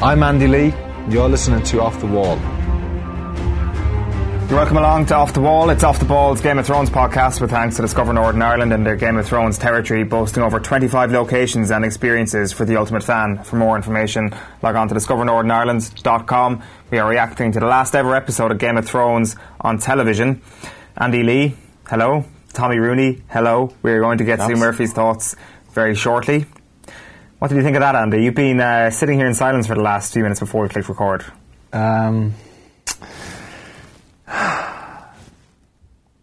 I'm Andy Lee. You're listening to Off the Wall. You're welcome along to Off the Wall. It's Off the Ball's Game of Thrones podcast with thanks to Discover Northern Ireland and their Game of Thrones territory, boasting over 25 locations and experiences for the ultimate fan. For more information, log on to discovernorthernireland.com. We are reacting to the last ever episode of Game of Thrones on television. Andy Lee, hello. Tommy Rooney, hello. We're going to get to Murphy's thoughts very shortly. What did you think of that, Andy? You've been uh, sitting here in silence for the last few minutes before we click record. Um,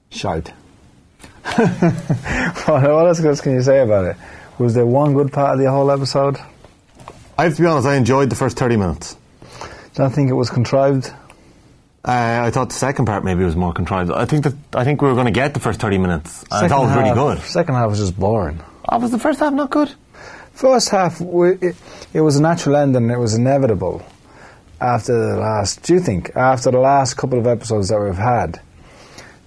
shout. what, what else can you say about it? Was there one good part of the whole episode? I have to be honest, I enjoyed the first 30 minutes. Do I think it was contrived? Uh, I thought the second part maybe was more contrived. I think that I think we were going to get the first 30 minutes. I thought it was really good. Second half was just boring. Oh, was the first half not good? First half, we- it, it was a natural ending. It was inevitable. After the last, do you think after the last couple of episodes that we've had,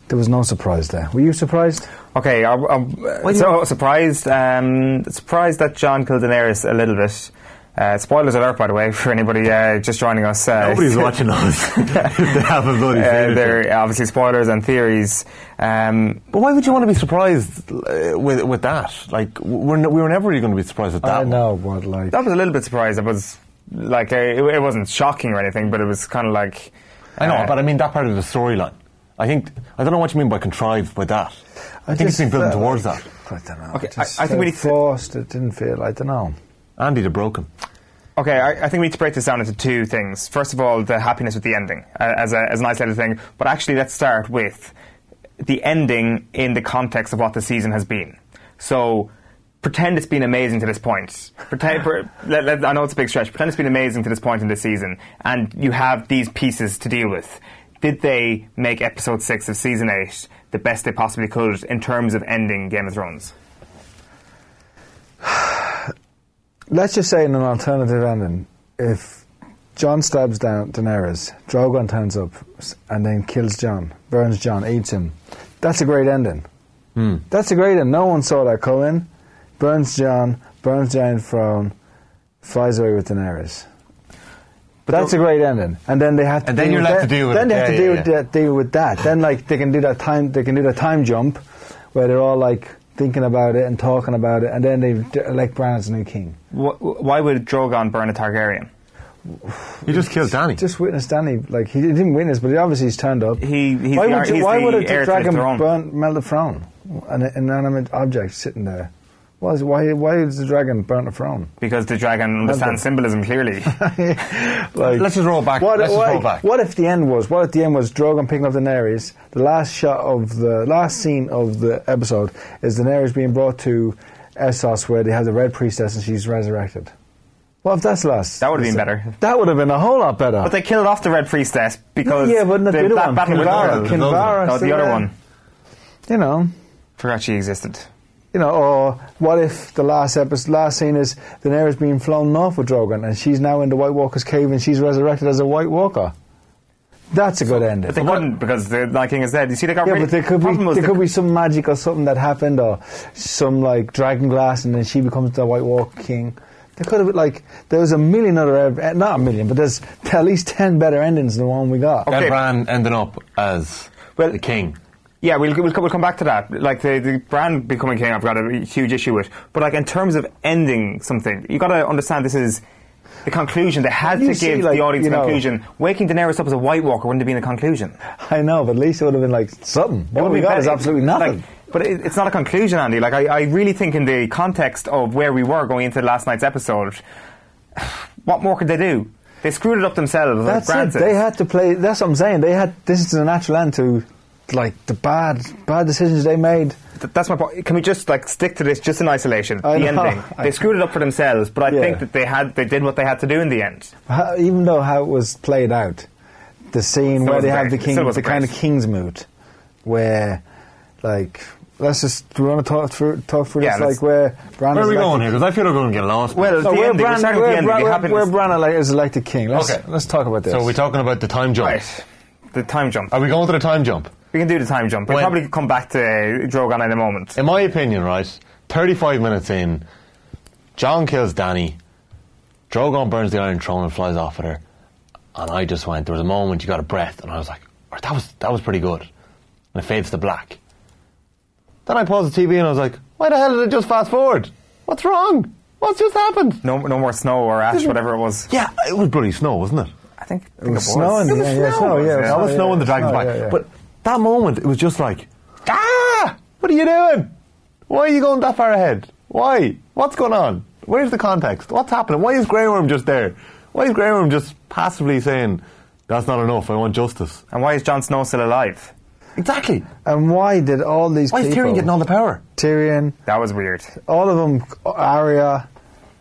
there was no surprise there? Were you surprised? Okay, I'm, I'm so surprised. Um, surprised that Jon killed Daenerys a little bit. Uh, spoilers alert, by the way, for anybody uh, just joining us. Uh, Nobody's watching us. they haven't bloody uh, They're obviously spoilers and theories. Um, But why would you want to be surprised uh, with with that? Like we're n- we were never really going to be surprised at that. I one. know, but like, that was a little bit surprised. It was like uh, it, it wasn't shocking or anything, but it was kind of like I know, uh, but I mean that part of the storyline. I think I don't know what you mean by contrived by that. I, think it's been building towards like- that. I don't know. Okay, it just I- I think we felt need to- forced. It didn't feel. I don't know. Andy the broken. Okay, I, I think we need to break this down into two things. First of all, the happiness with the ending uh, as, a, as an isolated thing. But actually, let's start with the ending in the context of what the season has been. So, pretend it's been amazing to this point. Pretend, per, let, let, I know it's a big stretch. Pretend it's been amazing to this point in the season, and you have these pieces to deal with. Did they make episode six of season eight the best they possibly could in terms of ending Game of Thrones? Let's just say in an alternative ending, if Jon stabs down Daenerys, Drogon turns up and then kills Jon, burns Jon, eats him. That's a great ending. Hmm. That's a great ending. No one saw that coming. Burns Jon, burns Giant Throne, flies away with Daenerys. But that's a great ending, and then they have to. And then deal you're with left that- to deal with Then it. they have Yeah, to deal, yeah, with yeah. that, deal with that. Then, like, they can do that time. They can do that time jump, where they're all like thinking about it and talking about it, and then they d- elect Bran as the new king. Wh- why would Drogon burn a Targaryen? You just killed Danny. Just witness Danny, like he didn't witness, but he obviously he's turned up. He- he's why the- would, you- he's why the would a heir to the dragon burn melt the throne? An inanimate object sitting there. Why, why, why is the dragon burn the throne? Because the dragon understands symbolism clearly. like, Let's just roll back. What, Let's what, roll back. what if the end was? What if the end was Drogon picking up Daenerys? The last shot of the last scene of the episode is Daenerys being brought to Essos, where they have the Red Priestess and she's resurrected. What if that's the last? That would've been better. That would have been a whole lot better. But they killed off the Red Priestess because yeah, but not the, other that one. battle with Kinvara. Kinvara. No, the other one. You know, Forgot she existed. You know, or what if the last episode, last scene is Daenerys being flown off with Drogon, and she's now in the White Walker's cave, and she's resurrected as a White Walker. That's a good ending. But they couldn't because the Night King is dead. You see, they got Yeah, rid- but there could be problem there the- could be some magic or something that happened, or some like dragon glass, and then she becomes the White Walker King. There could have been like there was a million other, eh, not a million, but there's at least ten better endings than the one we got. Okay. And Bran ending up as Well- the king. Yeah, we'll, we'll, come- we'll come back to that. Like the, the brand becoming king, I've got a huge issue with. But like in terms of ending something, you got to understand this is the conclusion. They had You to see, give like, the audience you a know- conclusion. Waking Daenerys up as a White Walker wouldn't have been a conclusion. I know, but at least it would have been like something. What we got is absolutely nothing. Like, but it, it's not a conclusion, Andy. Like I, I really think in the context of where we were going into last night's episode, what more could they do? They screwed it up themselves. That's like it. They had to play. That's what I'm saying. They had. This is the natural end to, like the bad, bad decisions they made. Th- That's my point. Can we just like stick to this just in isolation? I the know. ending. I- They screwed it up for themselves, but I Yeah. think that they had they did what they had to do in the end. How, even though how it was played out, the scene Still where they wasn't have the king, Still the wasn't kind of king's mood, where, like, let's just. Do we want to talk through talk through Yeah, this? Like where Bran Where is are we going here? Because I feel we're going to get lost. Well, No, the where ending. We're Bran, starting where, with the ending. Bran, The where, where Bran ele- is elected king. Let's Okay. let's talk about this. so we're talking about the time jump. Right. The time jump. Are we going to the time jump? We can do the time jump. We'll When- probably come back to uh, Drogon in a moment. In my opinion, right, 35 minutes in, Jon kills Danny, Drogon burns the Iron Throne and flies off with her, and I just went. There was a moment you got a breath, and I was like, "Oh, "That was that was pretty good." And it fades to black. Then I paused the TV and I was like, "Why the hell did it just fast forward? What's wrong? What's just happened?" No, no more snow or ash, whatever it was. Yeah, it was bloody snow, wasn't it? I think, I It think was snowing. It was yeah, yeah, snow. snow, yeah, that was yeah, snow in the dragon's back. yeah, yeah. But that moment, it was just like, ah, what are you doing? Why are you going that far ahead? Why? What's going on? Where's the context? What's happening? Why is Grey Worm just there? Why is Grey Worm just passively saying, that's not enough, I want justice? And why is Jon Snow still alive? Exactly. And why did all these Why is people... Tyrion getting all the power? Tyrion, That was weird. all of them, Arya,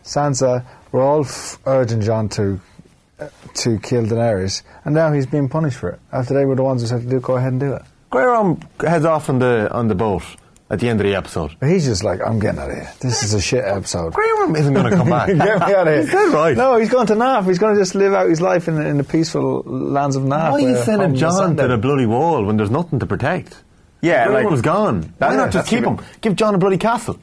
Sansa, were all f- urging Jon to to kill Daenerys, and now he's being punished for it. After they were the ones who said to do, go ahead and do it. Grey Worm heads off on the on the boat at the end of the episode. He's just like, I'm getting out of here. This is a shit episode. Grey Worm isn't going to come back. Get me out of here. He's dead right. No, he's going to Naath. He's going to just live out his life in, in the peaceful lands of Naath. Why are you sending home is Jon to Sunday. the bloody wall when there's nothing to protect? Yeah, Grey like Worm's gone. Why Yeah, not just that's keep him? Give Jon a bloody castle.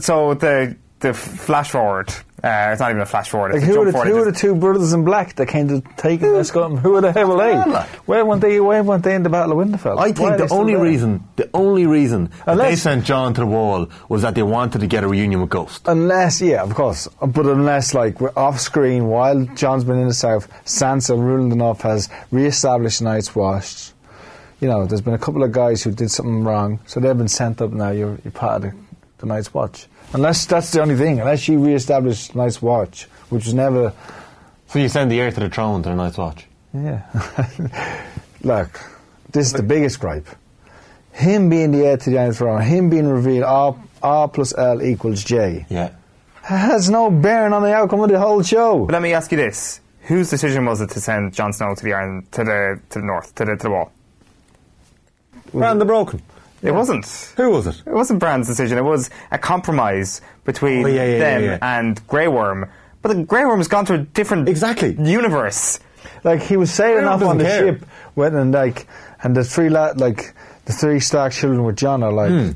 so the the flash forward. Uh, it's not even a flash forward. Like It's who are, the, forward. who are the two brothers in black that came to take and escort him? Who are the hell were Yeah, they? like- Where weren't they? Where weren't they in the Battle of Winterfell? I think the only there? reason, the only reason that they sent Jon to the wall was that they wanted to get a reunion with Ghost. Unless, yeah, of course. But unless, like, we're off screen while Jon's been in the south, Sansa, ruling the north, has re-established Night's Watch. You know, there's been a couple of guys who did something wrong, so they've been sent up now. You're, you're part of the, the Night's Watch. Unless that's the only thing. Unless she re-established Night's Watch, which was never. So you send the heir to the throne to the Night's Watch. Yeah. Look, this is the biggest gripe. Him being the heir to the Iron Throne, him being revealed R, R plus L equals J, Yeah. has no bearing on the outcome of the whole show. But let me ask you this: Whose decision was it to send Jon Snow to the iron to the to the north to the to the wall? Bran the Broken. It wasn't. Who was it? It wasn't Bran's decision. It was a compromise between Oh, yeah, yeah, them yeah, and Grey Worm. But the Grey Worm has gone to a different Exactly. universe. Like he was sailing off on the care. ship, went and like, and the three la- like the three Stark children with Jon are like, hmm.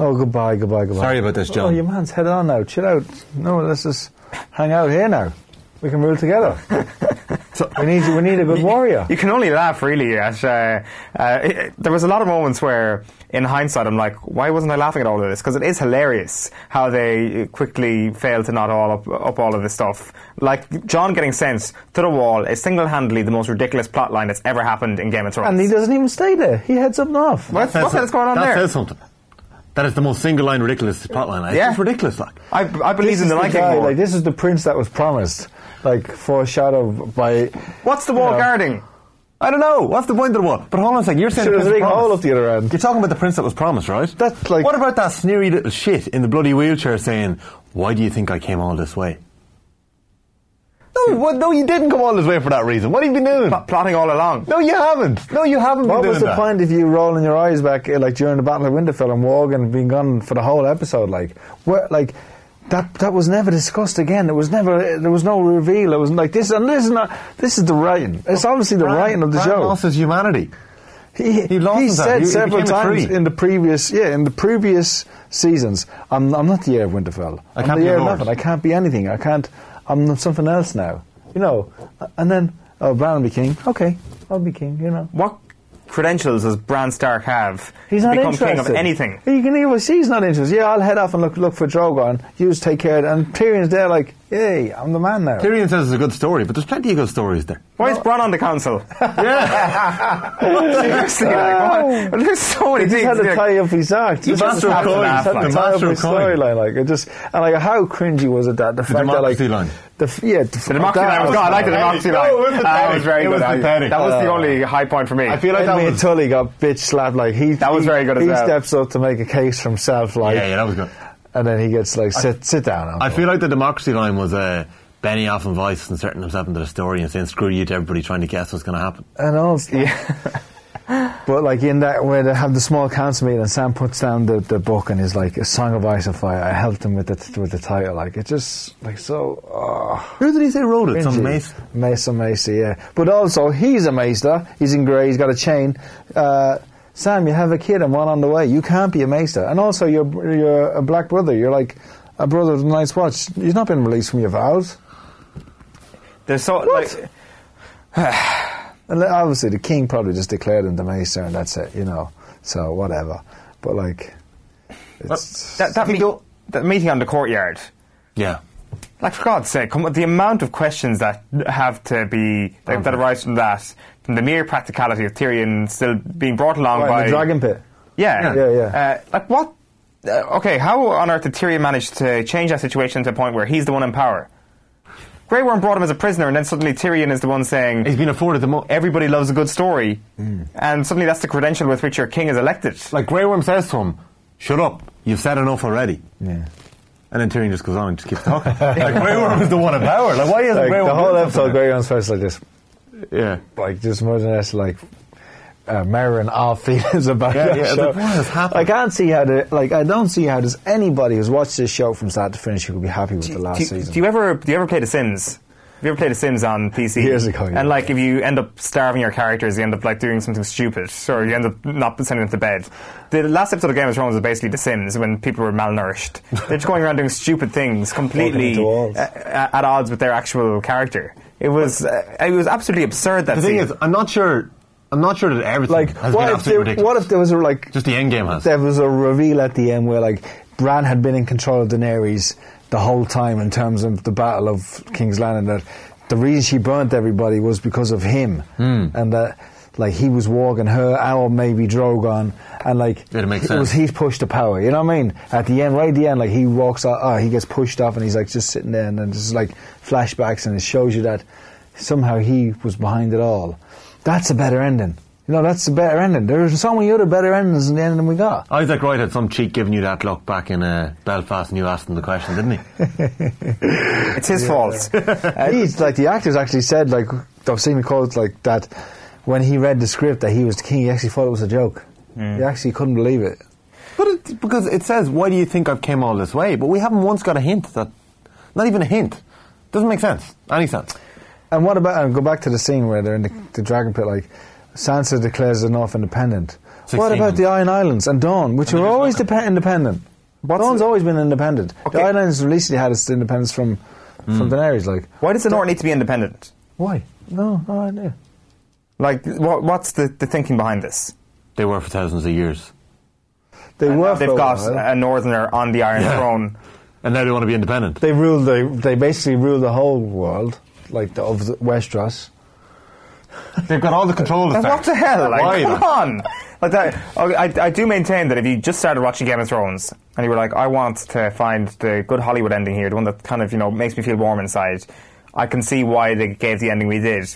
oh goodbye, goodbye, goodbye. Sorry about this, oh, Jon. Oh, your man's head on now. Chill out. No, let's just hang out here now. We can rule together. so we need we need a good warrior. You can only laugh really at. Uh, uh, it, there was a lot of moments where, in hindsight, I'm like, why wasn't I laughing at all of this? Because it is hilarious how they quickly fail to knot all up, up all of this stuff. Like Jon getting sent to the wall is single-handedly the most ridiculous plot line that's ever happened in Game of Thrones. And he doesn't even stay there. He heads up north. What, what the hell's going on that there? says something. That is the most single line ridiculous plotline. It's Yeah. just ridiculous, like. I, I believe This in is the the guy, like this is the prince that was promised, like foreshadowed by. What's the wall know. guarding? I don't know. What's the point of the wall? But hold on a second. You're saying Sure, the there's a big hole promised. up the other end. You're talking about the prince that was promised, right? That's like- What about that sneery little shit in the bloody wheelchair saying, "Why do you think I came all this way?" No, what, no, you didn't come all this way for that reason. What have you been doing? Pl- plotting all along. No, you haven't. No, you haven't What was the that. point of you rolling your eyes back, uh, like during the Battle of Winterfell and Morgan being gone for the whole episode? Like, where, like that that was never discussed again. There was never, there was no reveal. It was like this, and this is not. This is the writing. It's obviously the Bran- writing of the Bran show. lost his humanity. He, He lost he said He- several times in the previous, yeah, in the previous seasons. I'm, I'm not the heir of Winterfell. I I'm can't the be heir of nothing. I can't be anything. I can't. I'm something else now. You know. And then, oh, Bran will be king. Okay, I'll be king. You know. What credentials does Bran Stark have He's to not become interested. king of anything? You can even see he's not interested. Yeah, I'll head off and look look for Drogon. You just take care of it. And Tyrion's there like, yay, I'm the man now. Tyrion says it's a good story, but there's plenty of good stories there. Why is Bran on the council? Yeah. Seriously, like, what? There's so many He just things. had to like- tie up his act. You Just just had have to to laugh, had like. to tie up Master his of coin. storyline. Like it just and like how cringy was it that the, fact that like democracy line. the f- yeah the, The democracy line was good. I like the democracy line. No, it was pathetic. That was very It good. was I- pathetic. That was the Uh, only high point for me. I feel like that Edmund was. Tully got bitch slapped like he That was he- very good as he well. steps up to make a case for himself like Yeah, yeah, that was good. And then he gets like sit sit down. I feel like the democracy line was uh, Benioff and Weiss inserting himself into the story and saying screw you to everybody trying to guess what's going to happen. And also, yeah. but like in that where they have the small council meeting and Sam puts down the, the book and is like a song of ice and fire. I helped him with the with the title. Like it just like so. Oh, Who did he say wrote it? Some cringy. mace. Mesa Macy, yeah. But also he's a maester. He's in grey. He's got a chain. Uh, Sam, you have a kid and one on the way. You can't be a maester. And also, you're you're a black brother. You're like a brother of the Night's Watch. You've not been released from your vows. There's so like And like, obviously, the king probably just declared him the maester, and that's it, you know. So whatever. But like, it's that, that, me- that meeting on the courtyard. Yeah. Like for God's sake, come on, the amount of questions that have to be that, that arise from that, from the mere practicality of Tyrion still being brought along Right, by the dragon pit. Yeah, Yeah, yeah. Uh, like what? Uh, okay, how on earth did Tyrion manage to change that situation to a point where he's the one in power? Grey Worm brought him as a prisoner, and then suddenly Tyrion is the one saying He's been afforded the most. everybody loves a good story, Hmm. and suddenly that's the credential with which your king is elected. Like Grey Worm says to him, "Shut up! You've said enough already." Yeah. And then Tyrion just goes on and just keeps talking. like Grey Worm is the one in power. Like why isn't Like, Grey Worm the whole episode. Grey Worm's face like this. Yeah. like just more than less like uh, mirroring our feelings about Yeah, that yeah, show. like, what has happened? I can't see how the like I don't see how there's anybody who's watched this show from start to finish who could be happy with the last do, you- season. do you ever do you ever play The Sims? Have you ever played The Sims on PC? Years ago, yeah. And like, if you end up starving your characters, you end up like doing something stupid, or you end up not sending them to bed. The last episode of Game of Thrones was basically The Sims when people were malnourished. They're just going around doing stupid things, completely into walls. uh, at odds with their actual character. It was uh, it was absolutely absurd. That The thing season. is, I'm not sure. I'm not sure that everything like has what been if, absolutely there, ridiculous. what if there was a like just the end game has? there was a reveal at the end where like Bran had been in control of Daenerys the whole time in terms of the battle of King's Landing that the reason she burnt everybody was because of him Hmm. and that like he was walking her or maybe Drogon and like It'd make it was sense. he's pushed to power you know what I mean at the end right at the end like he walks out oh, he gets pushed off and he's like just sitting there and then just like flashbacks and it shows you that somehow he was behind it all that's a better ending you know that's a better ending there's so many other better endings than the ending we got Isaac Wright had some cheek giving you that look back in uh, Belfast, and you asked him the question, didn't he? it's his fault. He's like the actors actually said like I've seen the quote like that when he read the script that he was the king. He actually thought it was a joke. He actually couldn't believe it. But it, because it says, "Why do you think I've came all this way?" But we haven't once got a hint that, not even a hint, doesn't make sense. Any sense? And what about and go back to the scene where they're in the, the dragon pit? Like Sansa declares the North independent. What about the Iron Islands and Dorne, which are always dep- independent? Dorne's always been independent. Okay. The Iron Islands recently had its independence from from hmm. Daenerys. Like Why does the North need to be independent? why? No, no idea. Like, what, what's the, the thinking behind this? They were for thousands of years, They were. for They've a got while. a northerner on the Iron Yeah. Throne. and now they want to be independent. They rule the. They basically rule the whole world, like the, of the Westeros. They've got all the control. Like, what the hell? Like, Why? come on! Like that, I, I do maintain that if you just started watching Game of Thrones and you were like, I want to find the good Hollywood ending here, the one that kind of you know makes me feel warm inside, I can see why they gave the ending we did.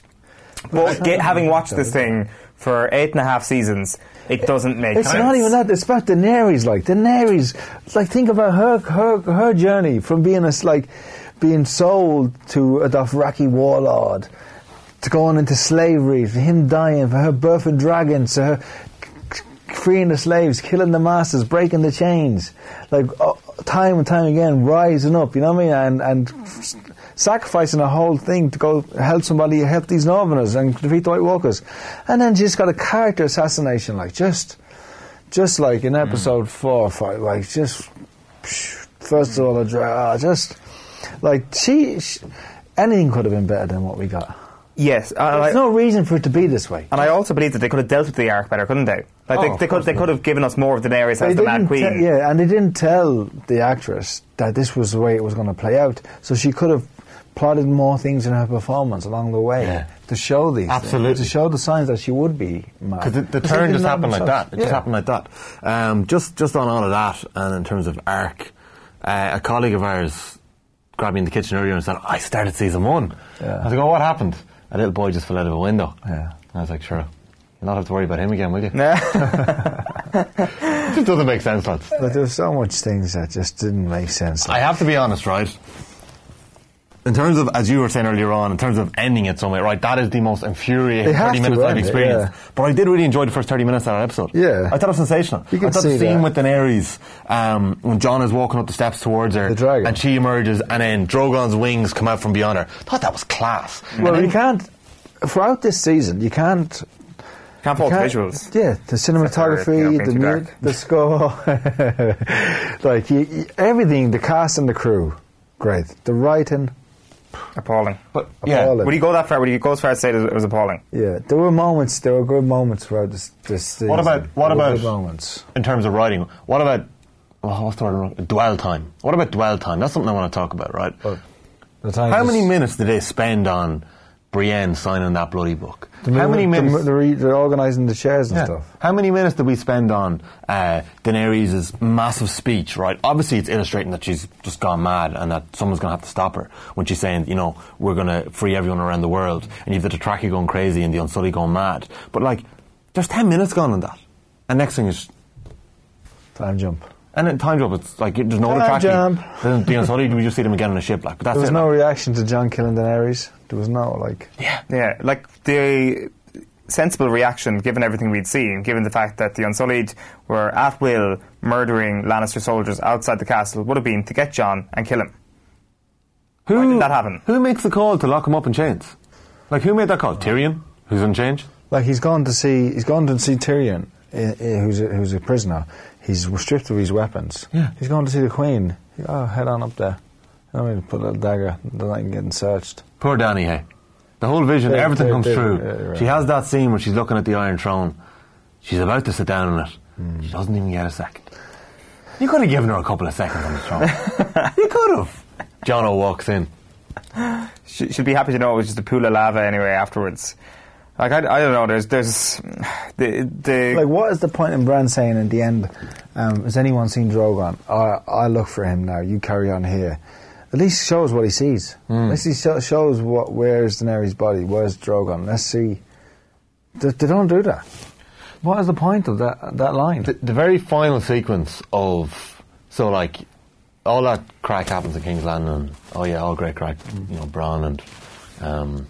But get, having watched this thing for eight and a half seasons, it doesn't make It's sense. not even that. It's about Daenerys. Like Daenerys. It's like think about her her her journey from being a s- like being sold to a Dothraki warlord to go on into slavery, for him dying, for her birthing dragons, for her freeing the slaves, killing the masters, breaking the chains, like uh, time and time again, rising up. You know what I mean? And and sacrificing a whole thing to go help somebody, help these Northerners and defeat the White Walkers, and then just got a character assassination, like just, just like in episode four or five, like just first of all, a dra- uh, just like she, she, anything could have been better than what we got. Yes, and I, There's no reason for it to be this way. and I also believe that they could have dealt with the arc better, couldn't they? Like Oh, they, they could they not. could have given us more of Daenerys They as the Mad didn't Queen. te- yeah, and they didn't tell the actress that this was the way it was going to play out. So she could have plotted more things in her performance along the way Yeah. to show these, things, Absolutely. to show the signs that she would be mad. Because the, the But turn didn't just happened like that. It just happened like that. Um, just just on all of that, and in terms of arc, uh, a colleague of ours grabbed me in the kitchen earlier and said, "I started season one." Yeah. I was like, "Oh, what happened?" A little boy just fell out of a window. Yeah. I was like, "Sure, you'll not have to worry about him again, will you?" Yeah. it just doesn't make sense, lads. But there were so much things that just didn't make sense. I have to be honest, right? In terms of, as you were saying earlier on, in terms of ending it somewhere, right? That is the most infuriating 30 to minutes I've end it, experienced. yeah. But I did really enjoy the first 30 minutes of that episode. Yeah. I thought it was sensational. You can I thought see the scene that. with Daenerys, um, when John is walking up the steps towards her, The dragon. and she emerges, and then Drogon's wings come out from beyond her. I thought that was class. And Well, then- you can't. Throughout this season, you can't Can't fault the visuals. Yeah, the cinematography, you know, the too mu- the score, like you, you- everything, the cast and the crew, great. The writing, Appalling. But Appalling. Would you go that far? Would you go as far as say it was appalling? yeah. There were moments, there were good moments throughout this. this season. What about- what There about- moments? in terms of writing, what about oh, what's the word? Dwell time. What about dwell time? That's something I want to talk about, right? The time How many minutes did they spend on Brienne signing that bloody book? The How many minutes? The, re- they're organising the chairs and Yeah. stuff. How many minutes did we spend on uh, Daenerys' massive speech, right? Obviously, it's illustrating that she's just gone mad and that someone's going to have to stop her when she's saying, you know, we're going to free everyone around the world. And you've the Dothraki going crazy and the Unsullied going mad. But, like, there's 10 minutes gone on that. And next thing is, Time jump. And then time jump, it's like, there's no Time Dothraki. jump. Then the Unsullied, we just see them again on a ship, like, but that's There was it. no like. reaction to Jon killing Daenerys. There was no like. yeah. Yeah, like the sensible reaction, given everything we'd seen, given the fact that the Unsullied were at will murdering Lannister soldiers outside the castle, would have been to get Jon and kill him. Who, Why did that happen? Who makes the call to lock him up in chains? Like, who made that call? Tyrion, who's in chains? Like he's gone to see he's gone to see Tyrion, who's a, who's a prisoner. He's stripped of his weapons. Yeah. He's gone to see the Queen. He- oh, head on up there. I mean, put a little dagger. The line getting searched. Poor Danny, hey. The whole vision, They- everything they- comes they- true. yeah, right. She has that scene where she's looking at the Iron Throne. She's about to sit down on it. Hmm. She doesn't even get a second. You could have given her a couple of seconds on the throne. you could have. Jono walks in. She, she'd be happy to know it was just a pool of lava anyway afterwards. Like I, I don't know. There's there's the the Like, what is the point in Bran saying at the end? Um, has anyone seen Drogon? I I look for him now. You carry on here. At least shows what he sees. At least he sho- shows what where's Daenerys' body. Where's Drogon? Let's see. They, they don't do that. What is the point of that that line? The, the very final sequence of so like all that crack happens in King's Landing oh yeah, all great crack, you know, Bran and um,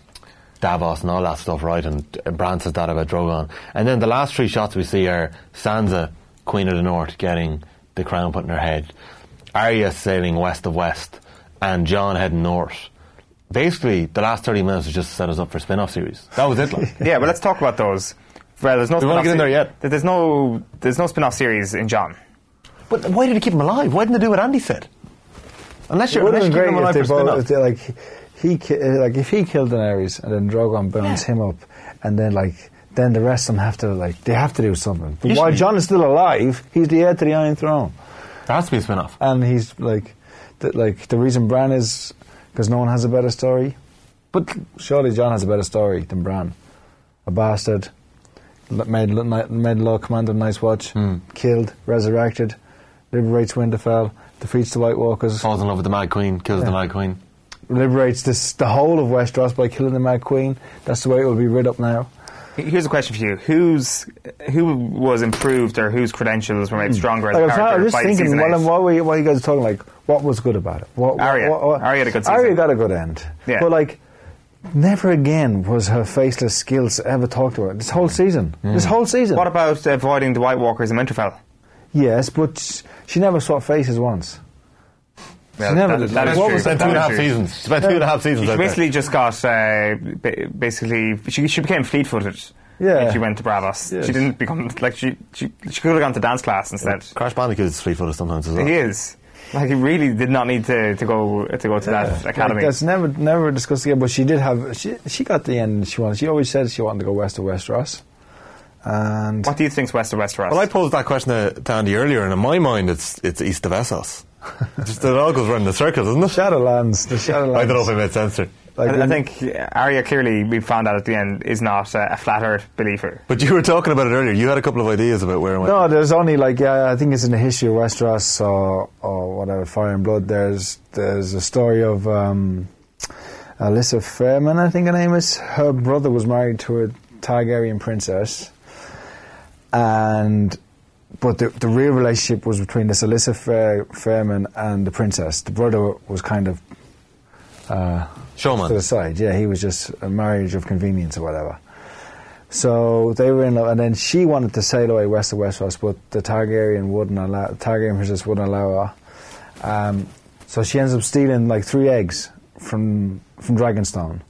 Davos and all that stuff, right? And Bran says that about Drogon, and then the last three shots we see are Sansa, Queen of the North, getting the crown put in her head, Arya sailing west of west, and Jon heading north. Basically, the last thirty minutes was just to set us up for a spin-off series. That was it. Like. yeah. But let's talk about those. Well, there's no. We wanna spin-off get in there yet? There's no there's no spin-off series in Jon. But why did he keep him alive? Why didn't they do what Andy said? Unless you're, would unless have you been keep him great alive if for they a both, spin-off. if they, like he uh, like if he killed Daenerys and then Drogon burns him up, and then like then the rest of them have to like they have to do something. But while Jon is still alive, he's the heir to the Iron Throne, There has to be a spin-off. and he's like the, like the reason Bran is because no one has a better story. But surely Jon has a better story than Bran, a bastard. Made, made Lord Commander of Night's Watch, Hmm. killed, resurrected, liberates Winterfell, defeats the White Walkers, Falls in love with the Mad Queen, kills the Mad Queen. Liberates this the whole of Westeros by killing the Mad Queen. That's the way it will be rid up now. Here's a question for you: Who's who was improved or whose credentials were made hmm. stronger as Like, a I'm, trying- character I'm just by thinking, season while, I'm- eight? while, we, while you guys are talking, like, what was good about it? What, what- Arya. what- what- Arya had a good Arya got a good end. Yeah. But, like, never again was her faceless skills ever talked about. This whole season. Hmm. This whole season. What about avoiding the White Walkers in Winterfell? yes, but she never saw faces once. Well, never that- did. that is What true. was Spent That two and a is half true. seasons. Spent two and a half seasons She out there. basically just got uh, basically she, she became fleet-footed. Yeah. when she went to Braavos. Yes. She didn't become like she she, she could have gone to dance class instead. Crash Bandicoot is fleet-footed sometimes as well. He is like he really did not need to, to go to go to that academy. Like, that's never never discussed again. But she did have she she got the end she wanted. She always said she wanted to go west of Westeros, and what do you think's west of Westeros? Well, I posed that question to, to Andy earlier, and in my mind, it's it's east of Essos. Just it all goes round in circles, doesn't it? Shadowlands. The Shadowlands. I don't know if I made sense there. Like, I, I think Arya clearly we found out at the end is not uh, a flat Earth believer. But you were talking about it earlier. You had a couple of ideas about where it went. No, there's only like yeah, I think it's in the history of Westeros or or whatever Fire and Blood. There's there's a story of um, Elissa Farman, I think her name is. Her brother was married to a Targaryen princess, and but the the real relationship was between this Elissa Fair, Farman and the princess. The brother was kind of uh, Showman. to the side. Yeah, he was just a marriage of convenience or whatever. So they were in love, and then she wanted to sail away west of Westeros, but the Targaryen wouldn't allow. The Targaryen princess wouldn't allow her. Um, so she ends up stealing like three eggs from from Dragonstone,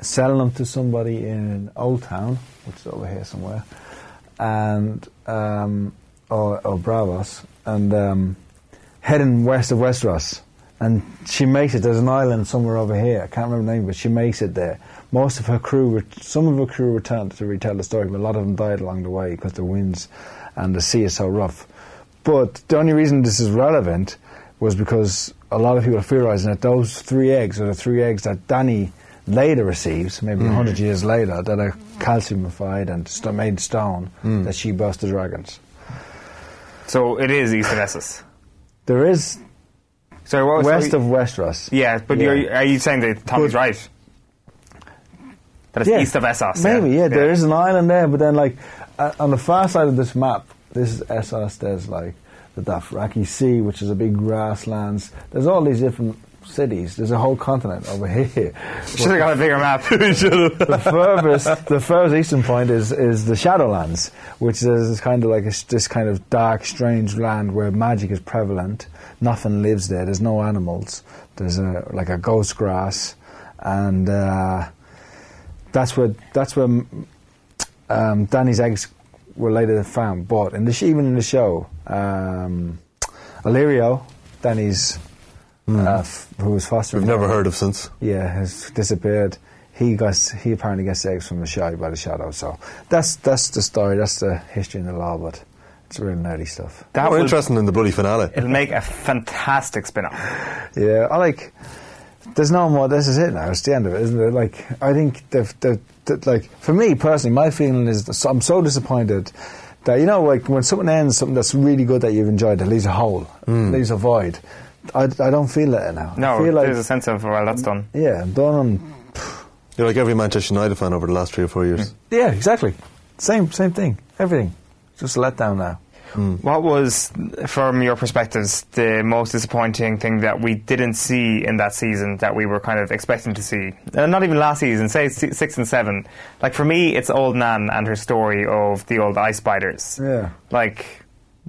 selling them to somebody in Old Town, which is over here somewhere, and um, or, or Braavos, and um, heading west of Westeros. And she makes it. There's an island somewhere over here. I can't remember the name, but she makes it there. Most of her crew, ret- some of her crew returned to retell the story, but a lot of them died along the way because the winds and the sea is so rough. But the only reason this is relevant was because a lot of people are theorizing that those three eggs are the three eggs that Danny later receives, maybe a hundred years later, that are calciumified and st- made stone, that she burst the dragons. So it is east of Essos. There is Sorry, what was west of Westeros. yeah, but Yeah. You're, are you saying that Tommy's But- right? That it's Yeah. east of Essos. Maybe, yeah, there is an island there, but then, like, uh, on the far side of this map, this is Essos, there's, like, the Dothraki Sea, which is a big grasslands. There's all these different cities. There's a whole continent over here. Should have got a bigger map. the furthest, the furthest eastern point is, is the Shadowlands, which is, kind of like a, this kind of dark, strange land where magic is prevalent. Nothing lives there. There's no animals. There's a like a ghost grass, and uh, that's where that's where um, Danny's eggs were later found. But in the even in the show, um, Illyrio, Danny's uh, who was fostering, We've never heard of since. yeah, has disappeared. He got he apparently gets eggs from Asshai by the shadow. So that's that's the story. That's the history and the law. But it's real nerdy stuff. That More will, interesting than the bloody finale. it'll make a fantastic spin-off. Yeah, I like. There's no more. This is it now. It's the end of it, isn't it? Like I think the the, the like for me personally, my feeling is that I'm so disappointed that you know like when something ends, something that's really good that you've enjoyed, it leaves a hole, leaves a void. I, I don't feel that now. I No, feel like there's a sense of well, that's done. yeah, I'm done. On, You're like every Manchester United fan over the last three or four years. yeah, exactly. Same same thing. Everything. Just a letdown now. What was, from your perspectives, the most disappointing thing that we didn't see in that season that we were kind of expecting to see? Uh, not even last season, say six and seven. Like for me, it's old Nan and her story of the old ice spiders. Yeah. Like,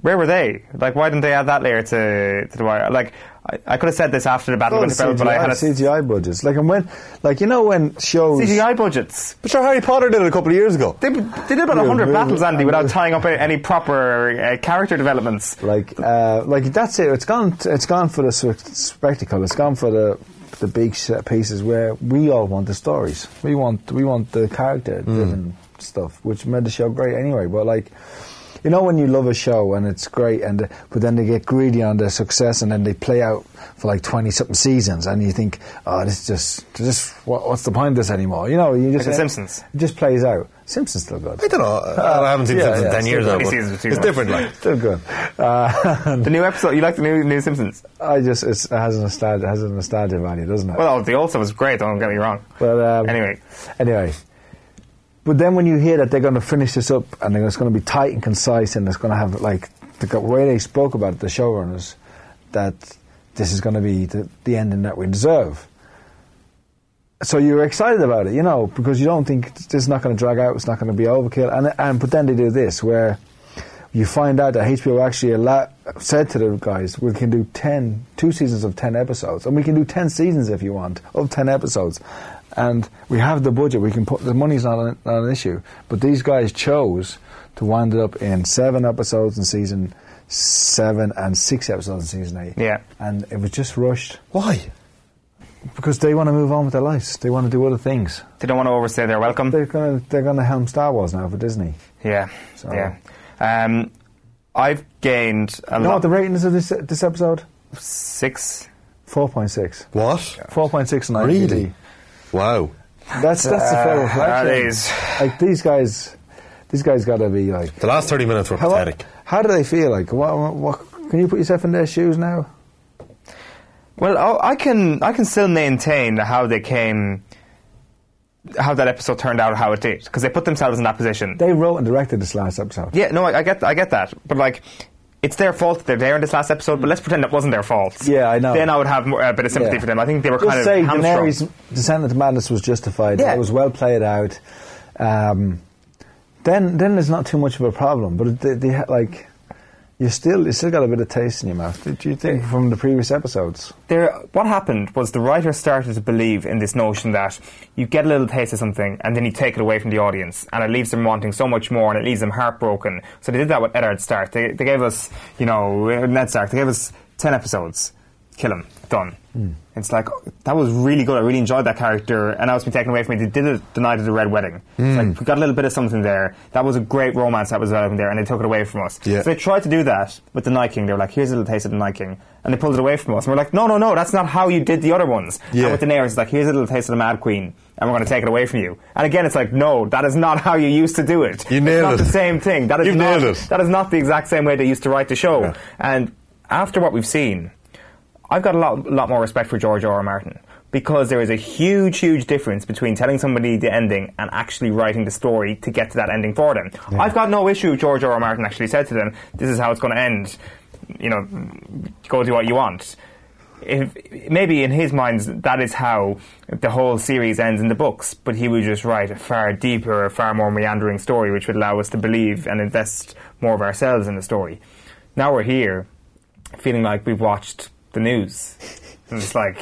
where were they? Like, why didn't they add that layer to, to the wire? Like, I, I could have said this after the Battle Oh, of Winterfell, but I had a CGI budgets. Like and when, like you know when shows. CGI budgets. But sure, Harry Potter did it a couple of years ago. They, they did about Yeah, 100 battles, Andy, without tying up any proper uh, character developments. Like, uh, like that's it. It's gone. It's gone for the spe- spectacle. It's gone for the the big set pieces where we all want the stories. We want we want the character driven stuff, which made the show great anyway. But like. You know when you love a show and it's great, and but then they get greedy on their success, and then they play out for like twenty something seasons, and you think, oh, this is just, just what, what's the point of this anymore? You know, you just Like The Simpsons. It just plays out. Simpsons still good. I don't know. I haven't seen yeah, Simpsons yeah, in ten it's years still now. twenty but seasons with two It's months. different, like. Still good. Uh, The new episode, you like the new new Simpsons? I just it's, it has a nostalgia it has a nostalgia value, doesn't it? Well, the old stuff was great. Don't get me wrong. but um, Anyway, anyway. But then when you hear that they're going to finish this up and it's going to be tight and concise and it's going to have like the way they spoke about it, the showrunners, that this is going to be the, the ending that we deserve. So you're excited about it, you know, because you don't think this is not going to drag out, it's not going to be overkill, and and but then they do this where you find out that HBO actually allow, said to the guys, we can do 10, two seasons of 10 episodes, and we can do 10 seasons if you want, of 10 episodes. And we have the budget, we can put, the money's not an, not an issue. But these guys chose to wind it up in seven episodes in season seven and six episodes in season eight. Yeah. And it was just rushed Why? because they want to move on with their lives. They want to do other things. they don't want to overstay their welcome. They're gonna they're gonna helm Star Wars now for Disney. Yeah, So- yeah. Um, I've gained a You know what the rating is of this this episode? six. Four point six. What? Four point six on Really? IMDb. Wow. That's that's the fair reflection. that is. Like these guys, these guys got to be like. The last 30 minutes were How, pathetic. how do they feel? Like what, what, what? Can you put yourself in their shoes now? Well, oh, I can I can still maintain how they came, how that episode turned out, how it did, because they put themselves in that position. They wrote and directed this last episode. yeah, no, I, I get I get that, but like. It's their fault that they're there in this last episode, but let's pretend it wasn't their fault. Yeah, I know. Then I would have more, a bit of sympathy Yeah. for them. I think they were Just kind of say hamstrung. Daenerys' descent into madness was justified. Yeah. It was well played out. Um, then, then there's not too much of a problem. But they, they like, you still you still got a bit of taste in your mouth. Did you think from the previous episodes? there, what happened was the writer started to believe in this notion that you get a little taste of something and then you take it away from the audience and it leaves them wanting so much more and it leaves them heartbroken. So they did that with Eddard Stark. They, they gave us, you know, Ned Stark, they gave us 10 episodes. Kill him. Done. Hmm. It's like, that was really good. I really enjoyed that character and now it's been taken away from me. They did it the night of the Red Wedding. It's like, hmm. we got a little bit of something there. That was a great romance that was developing there and they took it away from us. Yeah. So they tried to do that with the Night King. They were like, here's a little taste of the Night King. And they pulled it away from us. And we're like, no, no, no, that's not how you did the other ones. Yeah. And with Daenerys, it's like, here's a little taste of the Mad Queen. And we're going to take it away from you. And again, it's like, no, that is not how you used to do it. You it's nailed not it. the same thing. That is You've not, nailed it. That is not the exact same way they used to write the show. Yeah. And after what we've seen, I've got a lot, lot more respect for George R. R. Martin because there is a huge, huge difference between telling somebody the ending and actually writing the story to get to that ending for them. I've got no issue George R. R. Martin actually said to them, "This is how it's going to end. You know, go do what you want." If maybe in his mind that is how the whole series ends in the books, but he would just write a far deeper, a far more meandering story, which would allow us to believe and invest more of ourselves in the story. Now we're here, feeling like we've watched the news. And it's like,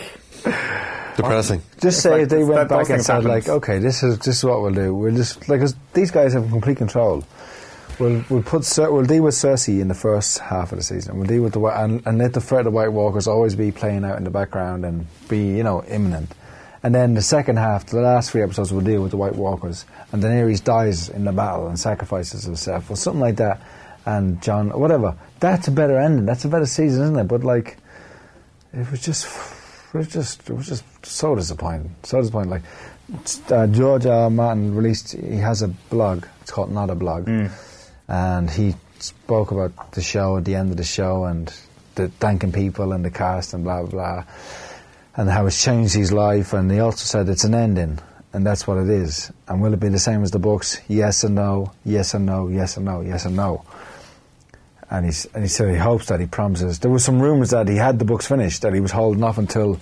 Depressing. Just say like they went those back and said happen. like, okay, this is this is what we'll do. We'll just like 'cause these guys have complete control. We'll we'll put Cer- we'll deal with Cersei in the first half of the season. We'll deal with the Whi- and, and let the threat of White Walkers always be playing out in the background and be you know imminent. And then the second half, the last three episodes, we'll deal with the White Walkers. And Daenerys dies in the battle and sacrifices herself, or something like that. And Jon, whatever. That's a better ending. That's a better season, isn't it? But like, it was just, it was just, it was just so disappointing. So disappointing. Like, uh, George R. Martin released. He has a blog. It's called Not a Blog, and he spoke about the show at the end of the show and the thanking people and the cast and blah blah blah, and how it's changed his life. And he also said it's an ending, and that's what it is. And will it be the same as the books? Yes and no. Yes and no. Yes and no. Yes and no and he's and he said he hopes that he promises. There was some rumours that he had the books finished, that he was holding off until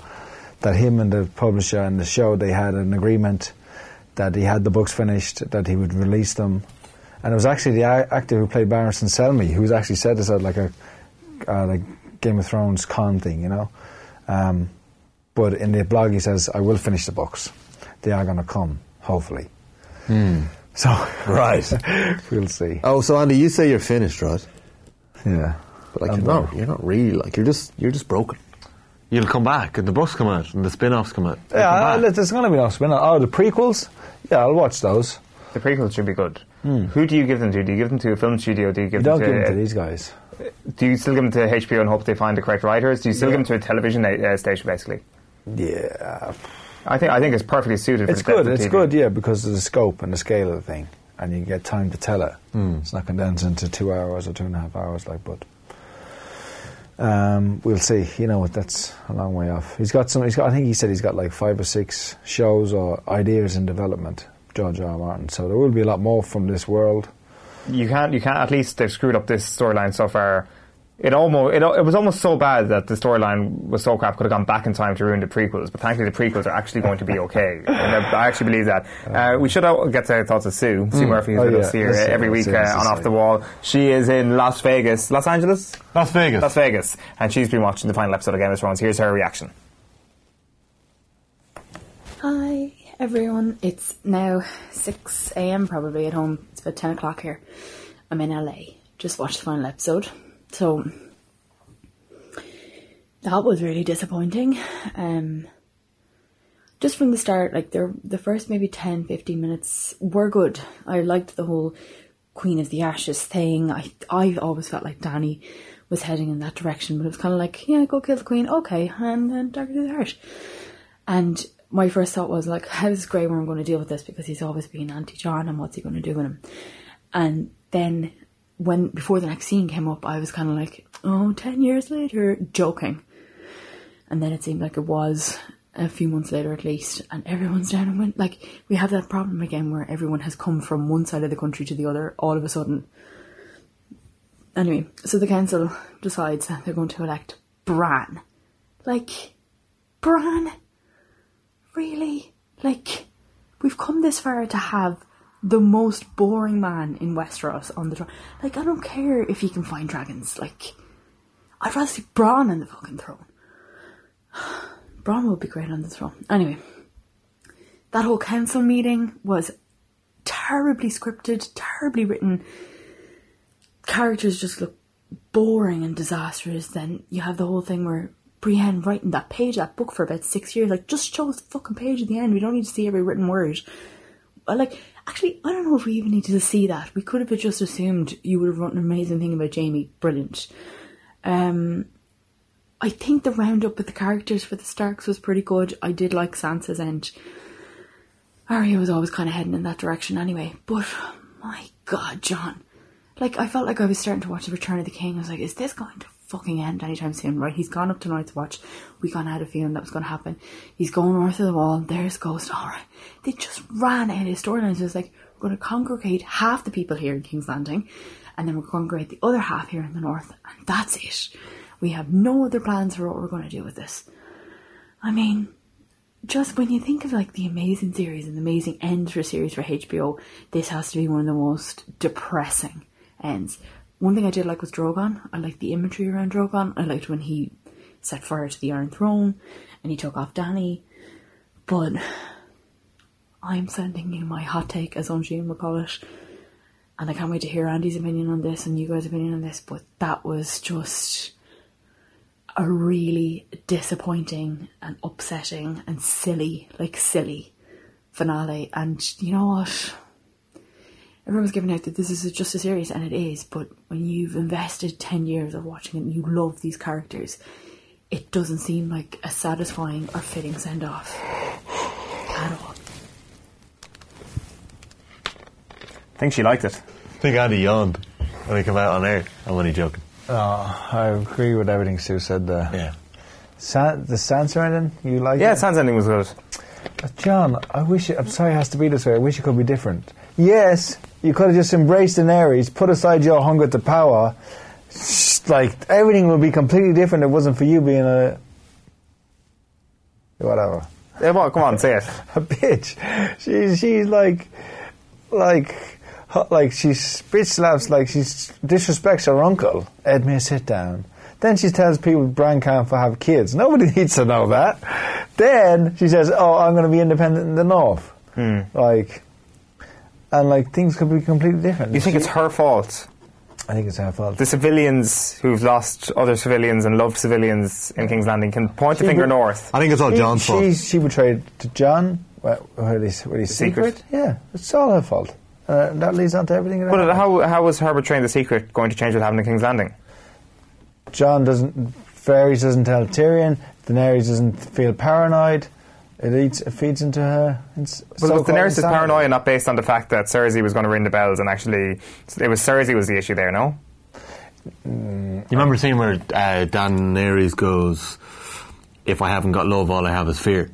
that him and the publisher and the show they had an agreement that he had the books finished, that he would release them. And it was actually the actor who played Barristan Selmy who was actually said this at like a uh, like Game of Thrones con thing, you know. Um, but in the blog he says, "I will finish the books. They are going to come, hopefully." So Right. we'll see. Oh, so Andy, you say you're finished, right? Yeah, But like I'm you're not, you're not really like you're just you're just broken. You'll come back, and the books come out, and the spin-offs come out. They'll Yeah, come uh, back. there's going to be no spin. Oh, the prequels? Yeah, I'll watch those. the prequels should be good. Who do you give them to? Do you give them to a film studio? Do you give You don't them give to, them to these guys. Do you still give them to HBO and hope they find the correct writers? Do you still Yeah. give them to a television uh, station, basically? Yeah, I think I think it's perfectly suited. it's the good. It's TV. good, yeah, because of the scope and the scale of the thing, and you get time to tell it. It's not condensed into two hours or two and a half hours, like. But um, we'll see. You know, that's a long way off. He's got some. He's got. I think he said he's got like five or six shows or ideas in development. George R. R. Martin. So there will be a lot more from this world. You can't. You can't. At least they've screwed up this storyline so far. It almost. It, it was almost so bad that the storyline was so crap. Could have gone back in time to ruin the prequels. But thankfully, the prequels are actually going to be okay. and I I actually believe that. Uh, we should uh, get the thoughts of Sue. Sue Murphy, who's Oh, with yeah. us here Let's see, every week uh, on. Off the Wall. She is in Las Vegas, Los Angeles, Las Vegas. Las Vegas, and she's been watching the final episode of Game of Thrones. Here's her reaction. Hi everyone, it's now 6 am probably at home. It's about 10 o'clock here. I'm in LA. Just watched the final episode. So that was really disappointing. Um, just from the start, like the, the first maybe 10 15 minutes were good. I liked the whole Queen of the Ashes thing. I, I always felt like Danny was heading in that direction, but it was kind of like, yeah, go kill the Queen, okay, and then Dagger to the Heart. And my first thought was like, how's Grey Worm going to deal with this? Because he's always been anti-Jon, and what's he going to do with him? And then when before the next scene came up, I was kind of like, oh, 10 years later, joking. And then it seemed like it was a few months later at least, and everyone's down and went like we have that problem again where everyone has come from one side of the country to the other all of a sudden. Anyway, so the council decides that they're going to elect Bran. Like, Bran? Really? Like, we've come this far to have the most boring man in Westeros on the throne. Like, I don't care if he can find dragons. Like, I'd rather see Bronn on the fucking throne. Bronn would be great on the throne. Anyway, that whole council meeting was terribly scripted, terribly written. Characters just look boring and disastrous. Then you have the whole thing where Brienne writing that page, that book for about six years, like just show the fucking page at the end. We don't need to see every written word. Like, actually, I don't know if we even needed to see that. We could have just assumed you would have written an amazing thing about Jaime. Brilliant. Um, I think the roundup with the characters for the Starks was pretty good. I did like Sansa's end. Arya was always kind of heading in that direction anyway. But my God, Jon, like I felt like I was starting to watch The Return of the King. I was like, is this going to fucking end anytime soon? Right? He's gone up tonight to watch. We of had a feeling that was going to happen. He's going north of the wall. There's Ghost. All right. They just ran out of storylines. It was like we're going to congregate half the people here in King's Landing, and then we're going to congregate the other half here in the north, and that's it. We have no other plans for what we're going to do with this. I mean, just when you think of like the amazing series and the amazing ends for a series for HBO, this has to be one of the most depressing ends. One thing I did like was Drogon. I liked the imagery around Drogon. I liked when he set fire to the Iron Throne and he took off Dany. But I'm sending you my hot take, as Eugene would call it. And I can't wait to hear Andy's opinion on this and you guys' opinion on this. But that was just a really disappointing and upsetting and silly, like silly finale. And you know what? Everyone's giving out that this is just a series, and it is, but when you've invested 10 years of watching it and you love these characters, it doesn't seem like a satisfying or fitting send off at all. I think she liked it. I think Andy yawned when he came out on air. I'm only joking. Oh, I agree with everything Sue said there. Yeah. San- the Sansa ending, you like it? Yeah, it? Sans ending was good. But Jon, I wish it, I'm sorry it has to be this way. I wish it could be different. Yes, you could have just embraced Daenerys, put aside your hunger to power. Like everything would be completely different. if It wasn't for you being a whatever Yeah, well, come on, say it. a bitch. She's she's like like like she's bitch slaps like she disrespects her uncle. Edmure sit down. Then she tells people Bran can't have kids. Nobody needs to know that. Then she says, "Oh, I'm going to be independent in the north." Hmm. Like, and like things could be completely different. You think She- it's her fault? I think it's her fault. The civilians who've lost other civilians and loved civilians in King's Landing can point the finger would- north. I think it's all She- Jon's she, fault. She betrayed to Jon. What, what is, what is Secret? secret? Yeah, it's all her fault. Uh, that leads on to everything. that But happened. how, how was her betraying the secret going to change what happened in King's Landing? Jon doesn't. Varys doesn't tell Tyrion. Daenerys doesn't feel paranoid. It eats. It feeds into her. It's Well, so-called Daenerys' insanity. paranoia not based on the fact that Cersei was going to ring the bells, and actually, it was Cersei was the issue there. No, You remember the scene where uh, Daenerys goes, "If I haven't got love, all I have is fear."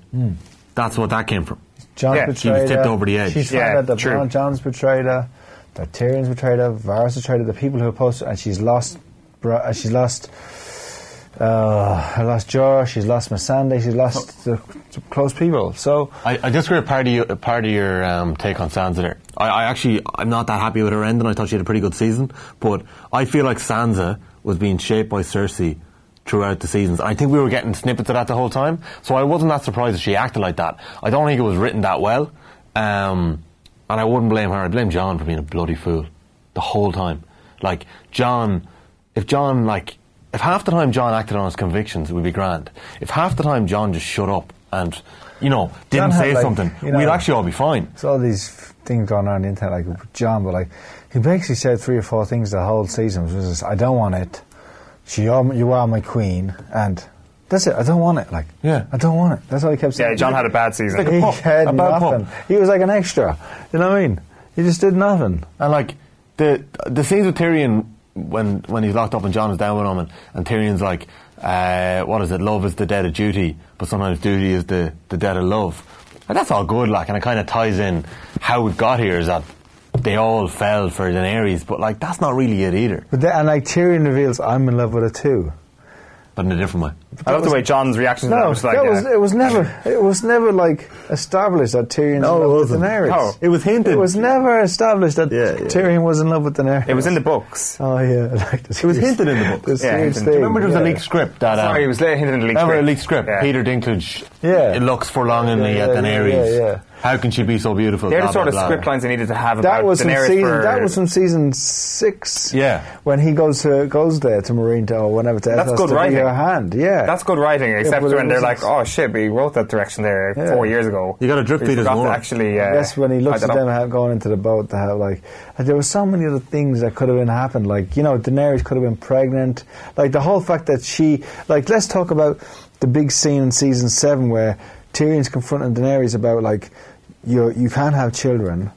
That's what that came from. Jon's Yeah, she betrayed was tipped her. over the edge. She's Yeah, found out that true. Bron- Jon's betrayed her. That Tyrion's betrayed her. Varys betrayed her. The people who opposed her, and she's lost. Bra- uh, She's lost. Uh, I lost Josh. She's lost Missandei. She's lost the, the close people. So I, I disagree with part of your, part of your um, take on Sansa there. I, I actually, I'm not that happy with her ending. I thought she had a pretty good season. But I feel like Sansa was being shaped by Cersei throughout the seasons. I think we were getting snippets of that the whole time. So I wasn't that surprised that she acted like that. I don't think it was written that well. Um, and I wouldn't blame her. I'd blame Jon for being a bloody fool the whole time. Like, Jon, if Jon, like, if half the time Jon acted on his convictions, it would be grand. If half the time Jon just shut up and, you know, didn't Jon had, say like, something, you know- we'd actually all be fine. There's all these f- things going on on the internet, like Jon, but like he basically said three or four things the whole season. Was just, I don't want it. She, are, you are my queen, and that's it. I don't want it. Like, Yeah. I don't want it. That's all he kept saying. yeah, Jon had a bad season. like a he pup, had a bad pup. nothing. He was like an extra. You know what I mean? He just did nothing. And like the the scenes with Tyrion when when he's locked up and Jon is down with him and, and Tyrion's like, uh, what is it? Love is the debt of duty, but sometimes duty is the, the debt of love. And that's all good, like, and it kind of ties in how we got here is that they all fell for Daenerys, but like that's not really it either. But then, and like Tyrion reveals, I'm in love with her too. But in a different way. I love the way Jon's reaction to that No, was like, that was, uh, it was never. It was never like established that Tyrion's No, in love with wasn't. Daenerys. No. It was hinted. It was never established that Yeah, yeah. Tyrion was in love with Daenerys. it was in the books. Oh yeah, I like this. It was hinted in the books. This Yeah, huge hinted. thing. Remember there was a leaked script that. Um, Sorry, it was hinted in the leaked Remember a leaked script? Yeah. Peter Dinklage. Yeah. It looks forlongingly Yeah, at yeah, Daenerys. yeah, yeah. How can she be so beautiful? They're the Blah, sort of blah, blah. script lines they needed to have That about was from Daenerys season. for, That was from season six. Yeah. when he goes to goes there to Meereen to or whenever to That's good to writing. be her hand. Yeah, That's good writing, except but it when they're like, "Oh shit, we wrote that direction there Yeah. four years ago." You gotta drip feed us forgot more. Actually, uh, That's when he looks at them up. ha- going into the boat to have like there were so many other things that could have been happened. Like you know, Daenerys could have been pregnant. Like the whole fact that she like let's talk about the big scene in season seven where Tyrion's confronting Daenerys about like you you can't have children.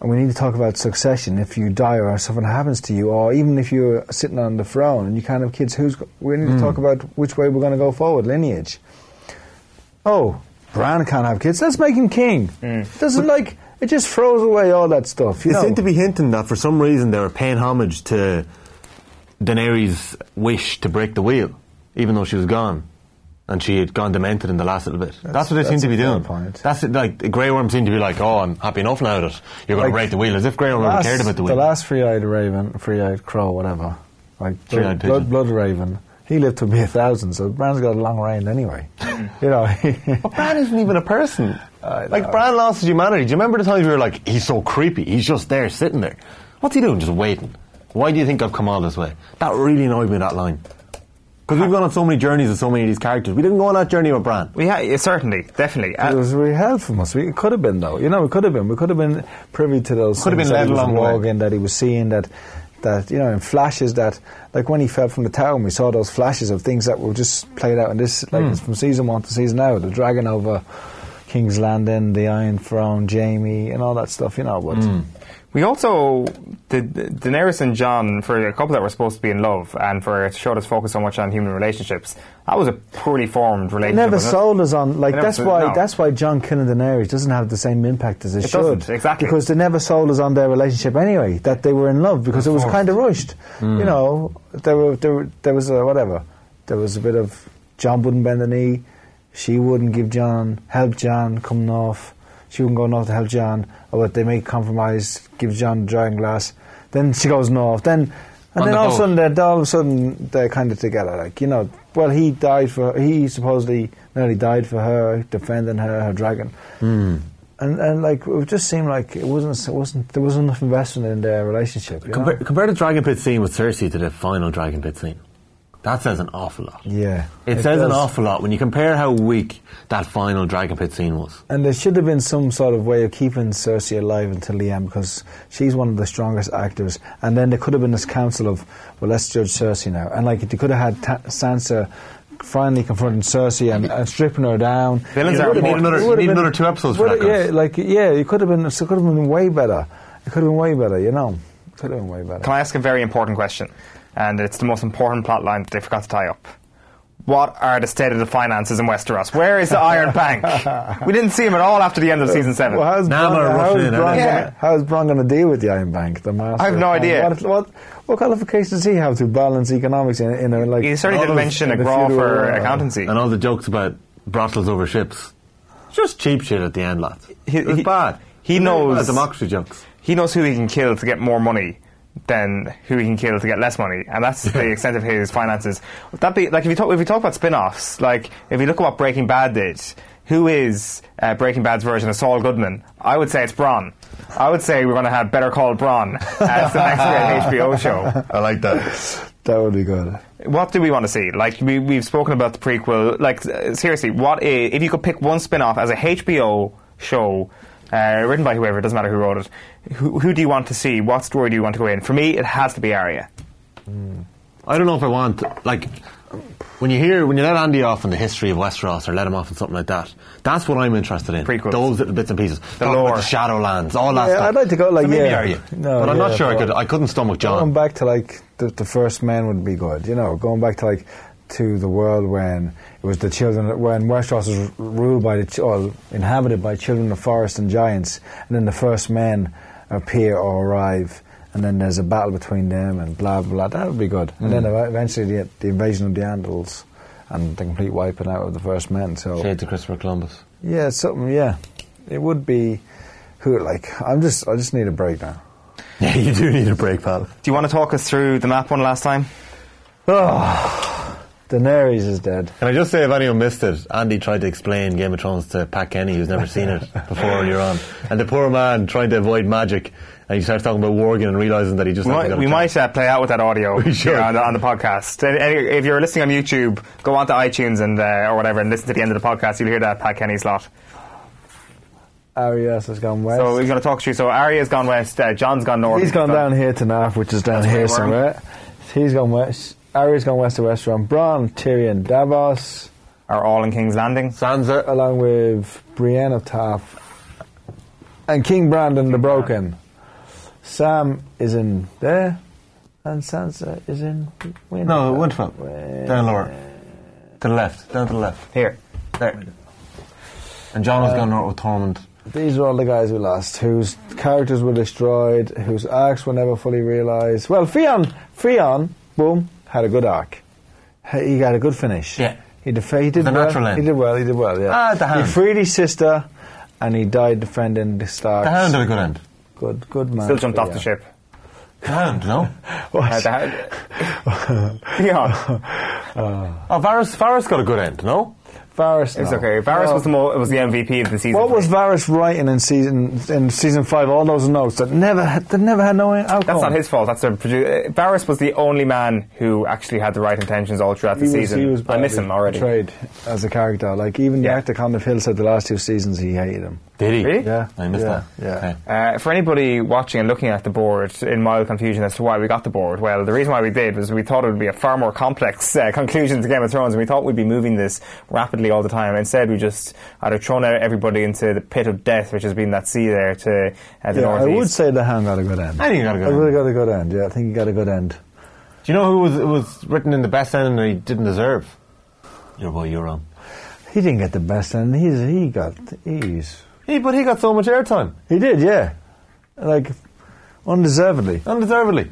And we need to talk about succession. If you die or something happens to you, or even if you're sitting on the throne and you can't have kids, who's we need to hmm. talk about which way we're going to go forward, lineage. Oh, Bran can't have kids. Let's make him king. Hmm. Doesn't like it just throws away all that stuff. You They know? seem to be hinting that for some reason they were paying homage to Daenerys' wish to break the wheel, even though she was gone. And she had gone demented in the last little bit. That's, what they seem to be a fair doing. point. That's it, like the Grey Worm seemed to be like, "Oh, I'm happy enough now that you're going Like, to break the wheel," as if Grey Worm ever last- cared about the wheel. The last three-eyed raven, three-eyed crow, whatever, like blood, blood, blood raven. He lived to be a thousand, so Bran's got a long reign anyway. you know, But Bran isn't even a person. Like know. Bran lost his humanity. Do you remember the times we were like, "He's so creepy. He's just there, sitting there. What's he doing? Just waiting. Why do you think I've come all this way?" That really annoyed me. That line. Because we've gone on so many journeys with so many of these characters. We didn't go on that journey with Bran. We ha- yeah, certainly, definitely. it Uh, was really helpful from us. We, it could have been though. You know, it could have been. We could have been privy to those. Could have been that led was along the walking, that he was seeing, that that you know, in flashes that like when he fell from the tower, and we saw those flashes of things that were just played out in this, like it's from season one to season now. The dragon over King's Landing, the Iron Throne, Jaime, and all that stuff. You know, but. Hmm. We also the Daenerys and Jon for a couple that were supposed to be in love, and for a show that's focused so much on human relationships. That was a poorly formed relationship. Never sold us on like that's why no. that's why Jon killing Daenerys doesn't have the same impact as it, It should doesn't, exactly. because they never sold us on their relationship anyway that they were in love because it was kind of rushed Hmm. you know there were there, were, there was a whatever there was a bit of Jon wouldn't bend the knee she wouldn't give Jon help Jon coming off she wouldn't go north to help Jon or they make compromise give Jon the dragon glass then she goes north then and On then the all of a sudden they're all of a sudden they're kind of together like you know well he died for he supposedly nearly died for her defending her her dragon Hmm. and and like it just seemed like it wasn't it wasn't there wasn't enough investment in their relationship? Compare, compare the Dragon Pit scene with Cersei to the final Dragon Pit scene. That says an awful lot. yeah It, says an awful lot when you compare how weak that final Dragon Pit scene was. and there should have been some sort of way of keeping Cersei alive until the end because she's one of the strongest actors. And then there could have been this council of, well, let's judge Cersei now. And like they could have had ta- Sansa finally confronting Cersei and, and stripping her down. Villains are important. been- need another- it you would need have another two episodes for that. Yeah, like yeah, it could have been. It could have been way better. It could have been way better. You know, It could have been way better. Can I ask a very important question? And it's the most important plot line that they forgot to tie up. What are the state of the finances in Westeros? Where is the Iron Bank? We didn't see him at all after the end of season seven. Well, how's Now Bronn, we're how's rushing in, Bronn, gonna, Yeah. how's Bronn going to deal with the Iron Bank? The master. I have no And idea. What, what, what qualifications does he have to balance economics in, in a like? he certainly didn't mention a in the graw for world. accountancy. And all the jokes about brothels over ships. Just cheap shit at the end, lads. He- it was he- bad. he Very knows- bad democracy jokes. he knows who he can kill to get more money than who he can kill to get less money, and that's the extent of his finances. Would that be like if you talk if you talk about spin-offs, like if you look at what Breaking Bad did, who is uh, Breaking Bad's version of Saul Goodman? I would say it's Bronn. I would say we're going to have Better Call Bronn as the next great HBO show. I like that. That would be good. What do we want to see? Like we, we've spoken about the prequel. Like seriously, what if you could pick one spin-off as a HBO show? Uh, written by whoever, it doesn't matter who wrote it. Who, who do you want to see? What story do you want to go in? For me, it has to be Arya. I don't know if I want like when you hear when you let Andy off on the history of Westeros or let him off on something like that. That's what I'm interested in. Prequels. Those little bits and pieces. The Talk lore. the Shadowlands, all that Yeah, stuff. I'd like to go, like, so maybe yeah. Arya. No, but I'm yeah, not sure I could. I couldn't stomach Jon. Going back to like the, the first men would be good. You know, going back to like to the world when it was the children when Westeros was ruled by the ch- or inhabited by children of forest and giants, and then the first men appear or arrive. And then there's a battle between them, and blah blah. blah. That would be good. And then hmm. eventually the, the invasion of the Andals. and the complete wiping out of the First Men. So Shade to Christopher Columbus. yeah, something. Yeah, it would be. Who like? I'm just. I just need a break now. Yeah, you do need a break, pal. Do you want to talk us through the map one last time? Oh. Daenerys is dead. Can I just say, if anyone missed it, Andy tried to explain Game of Thrones to Pat Kenny, who's never seen it before earlier on. And the poor man tried to avoid magic, and he starts talking about Worgen and realising that he just We hasn't might, got a we might uh, play out with that audio We here on, the, on the podcast. And, and if you're listening on YouTube, go onto iTunes and uh, or whatever and listen to the end of the podcast. You'll hear that Pat Kenny slot. Arya's has gone west. So we're going to talk to you. So Arya's gone west. Uh, Jon's gone north. He's gone down here to Naath, which is down That's here somewhere. He's gone west. Arya's gone west to Westeron. Bronn, Tyrion, Davos, Are all in King's Landing. Sansa. along with Brienne of Tarth, and King Brandon the Broken. Sam is in there, and Sansa is in Winterfell. No, Winterfell. Down lower. To the left. Down to the left. Here. There. And Jon has uh, gone north with Tormund. These are all the guys we lost, whose characters were destroyed, whose arcs were never fully realised. Well, Theon, Theon, boom, had a good arc. He got a good finish. Yeah. He, def- he did The well. natural end. He did well. He did well. Yeah. Ah, the He freed his sister, and he died defending the Starks. The Hound had a good end. Good, good man. Still jumped off you. the ship. The Hound, no? Uh, the- yeah. Oh, Varys, Varys got a good end, no? Varys. It's okay. Varys No. was the mo- was the MVP of the season. What for was me. Varys writing in season in season five? All those notes that never had, that never had no outcome. That's not his fault. That's the produ- uh, Varys was the only man who actually had the right intentions all throughout the He was, season. he was I miss badly him already. Portrayed as a character, like even Yeah. the actor Conleth Hill said the last two seasons he hated him. Did he? Really? Yeah, I missed yeah, that. Yeah. Okay. Uh, for anybody watching and looking at the board in mild confusion as to why we got the board, well, the reason why we did was we thought it would be a far more complex uh, conclusion to Game of Thrones, and we thought we'd be moving this rapidly all the time. Instead, we just either thrown out everybody into the pit of death, which has been that sea there to uh, the Yeah, I would say the hand got a good end. I think he got a good I end. really got a good end. Yeah, I think he got a good end. Do you know who was it was written in the best end and he didn't deserve? Your boy Euron. He didn't get the best end. He's he got he's He, but he got so much airtime, he did. Yeah, like undeservedly. undeservedly.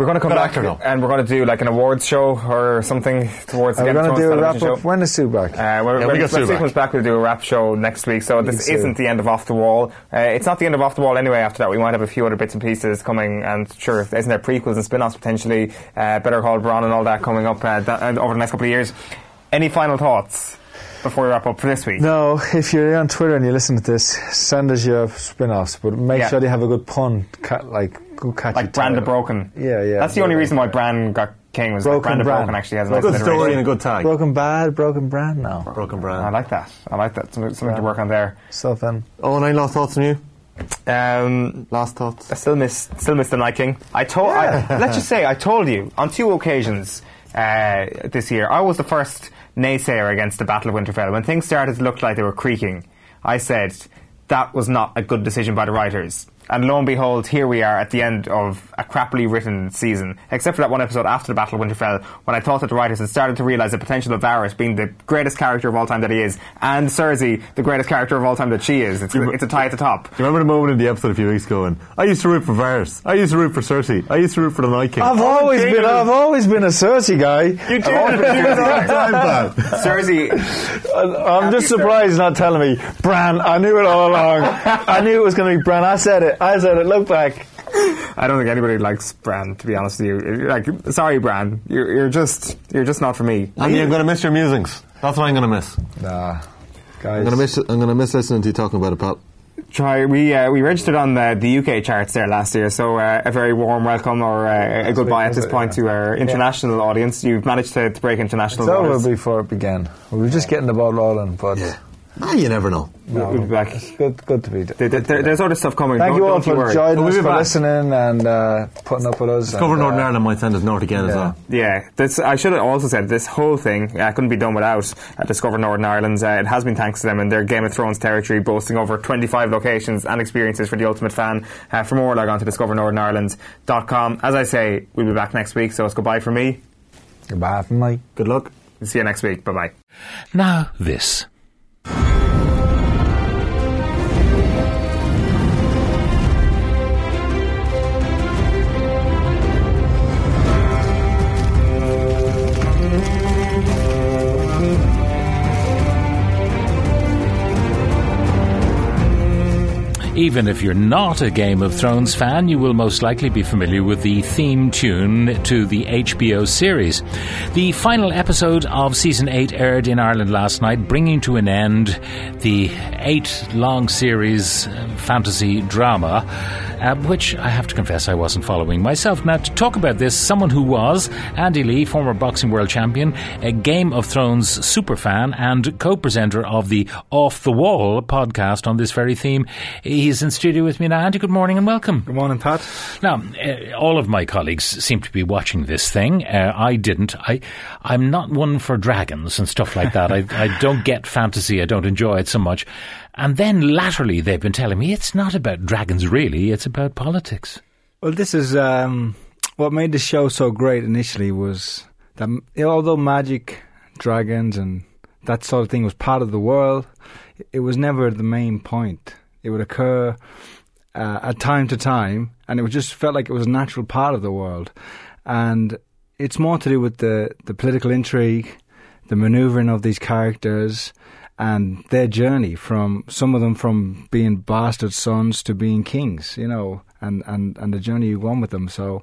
We're going to come Good back actor, though. and we're going to do like an awards show or something towards the Are we Game of going to do a wrap television up? show. When is Sue back? Uh, we're, Yeah, we when, when Sue Sue back. comes back, we'll do a wrap show next week. So this isn't the end of Off the Wall. Uh, it's not the end of Off the Wall anyway. After that, we might have a few other bits and pieces coming, and sure, isn't there prequels and spin-offs potentially? Uh, Better Call Bronn and all that coming up uh, th- uh, over the next couple of years. Any final thoughts before we wrap up for this week? No, if you're on Twitter and you listen to this, send us your spin-offs, but make Yeah. sure they have a good pun, ca- like good catchy. Like Brand the title. Broken. Yeah, yeah. That's the only reason why Bran got king was Broken that Brand the Bran. Broken actually has a Good nice story alliteration. and a good tag. Broken bad, broken brand now. Broken brand. I like that. I like that. Something, something to work on there. So then, Oh, and I lost thoughts on you. Um, Last thoughts. I still miss still miss the Night King. I told. I, let's just say I told you on two occasions uh, this year. I was the first naysayer against the Battle of Winterfell when things started to look like they were creaking. I said that was not a good decision by the writers. And lo and behold, here we are at the end of a crappily written season, except for that one episode after the Battle of Winterfell, when I thought that the writers had started to realise the potential of Varys being the greatest character of all time that he is, and Cersei the greatest character of all time that she is. It's, it's a tie at the top. Do you remember the moment in the episode a few weeks ago when I used to root for Varys, I used to root for Cersei, I used to root for the Night King. I've always been, I've always been a Cersei guy. You did always been a Cersei guy. time, pal. Cersei, I'm just surprised he's not telling me, Bran. I knew it all along. I knew it was going to be Bran. I said it. I said it. Look back. I don't think anybody likes Bran. To be honest with you, like, sorry, Bran, you're, you're just you're just not for me. Andy, I'm going to miss your musings. That's what I'm going to miss. Nah, guys. I'm going to miss. I'm going to miss listening to you talking about it, pal. Try we uh, we registered on the, the UK charts there last year, so uh, a very warm welcome or uh, a goodbye at was this it? point Yeah. to our international audience. You've managed to, to break international It's over before it began. We were just getting the ball rolling, but Ah, you never know. no, We'll be back. it's good, good to be. There- there- there- there's other stuff coming. Thank don't, you all don't for worry. joining We'll us, for back. listening, and uh, putting up with us. Discover and, Northern uh, Ireland might send us north again as yeah. well. Yeah, this, I should have also said this whole thing uh, couldn't be done without uh, Discover Northern Ireland. Uh, it has been thanks to them and their Game of Thrones territory, boasting over 25 locations and experiences for the ultimate fan. Uh, for more, log on to discovernorthernireland.com. As I say, we'll be back next week, so it's goodbye from me. Goodbye from me. Good luck. See you next week. Bye bye. Now this you Even if you're not a Game of Thrones fan, you will most likely be familiar with the theme tune to the HBO series. The final episode of season 8 aired in Ireland last night, bringing to an end the eight long series uh, fantasy drama, uh, which I have to confess I wasn't following myself. Now, to talk about this, someone who was Andy Lee, former boxing world champion, a Game of Thrones superfan, and co presenter of the Off the Wall podcast on this very theme. He's in studio with me now. Andy, good morning and welcome. Good morning, Pat. Now, uh, all of my colleagues seem to be watching this thing. Uh, I didn't. I, I'm not one for dragons and stuff like that. I, I don't get fantasy. I don't enjoy it so much. And then latterly, they've been telling me it's not about dragons, really. It's about politics. Well, this is um, what made the show so great initially was that although magic, dragons, and that sort of thing was part of the world, it was never the main point. It would occur uh, at time to time, and it just felt like it was a natural part of the world. And it's more to do with the, the political intrigue, the manoeuvring of these characters, and their journey from some of them from being bastard sons to being kings, you know, and, and, and the journey you go on with them. So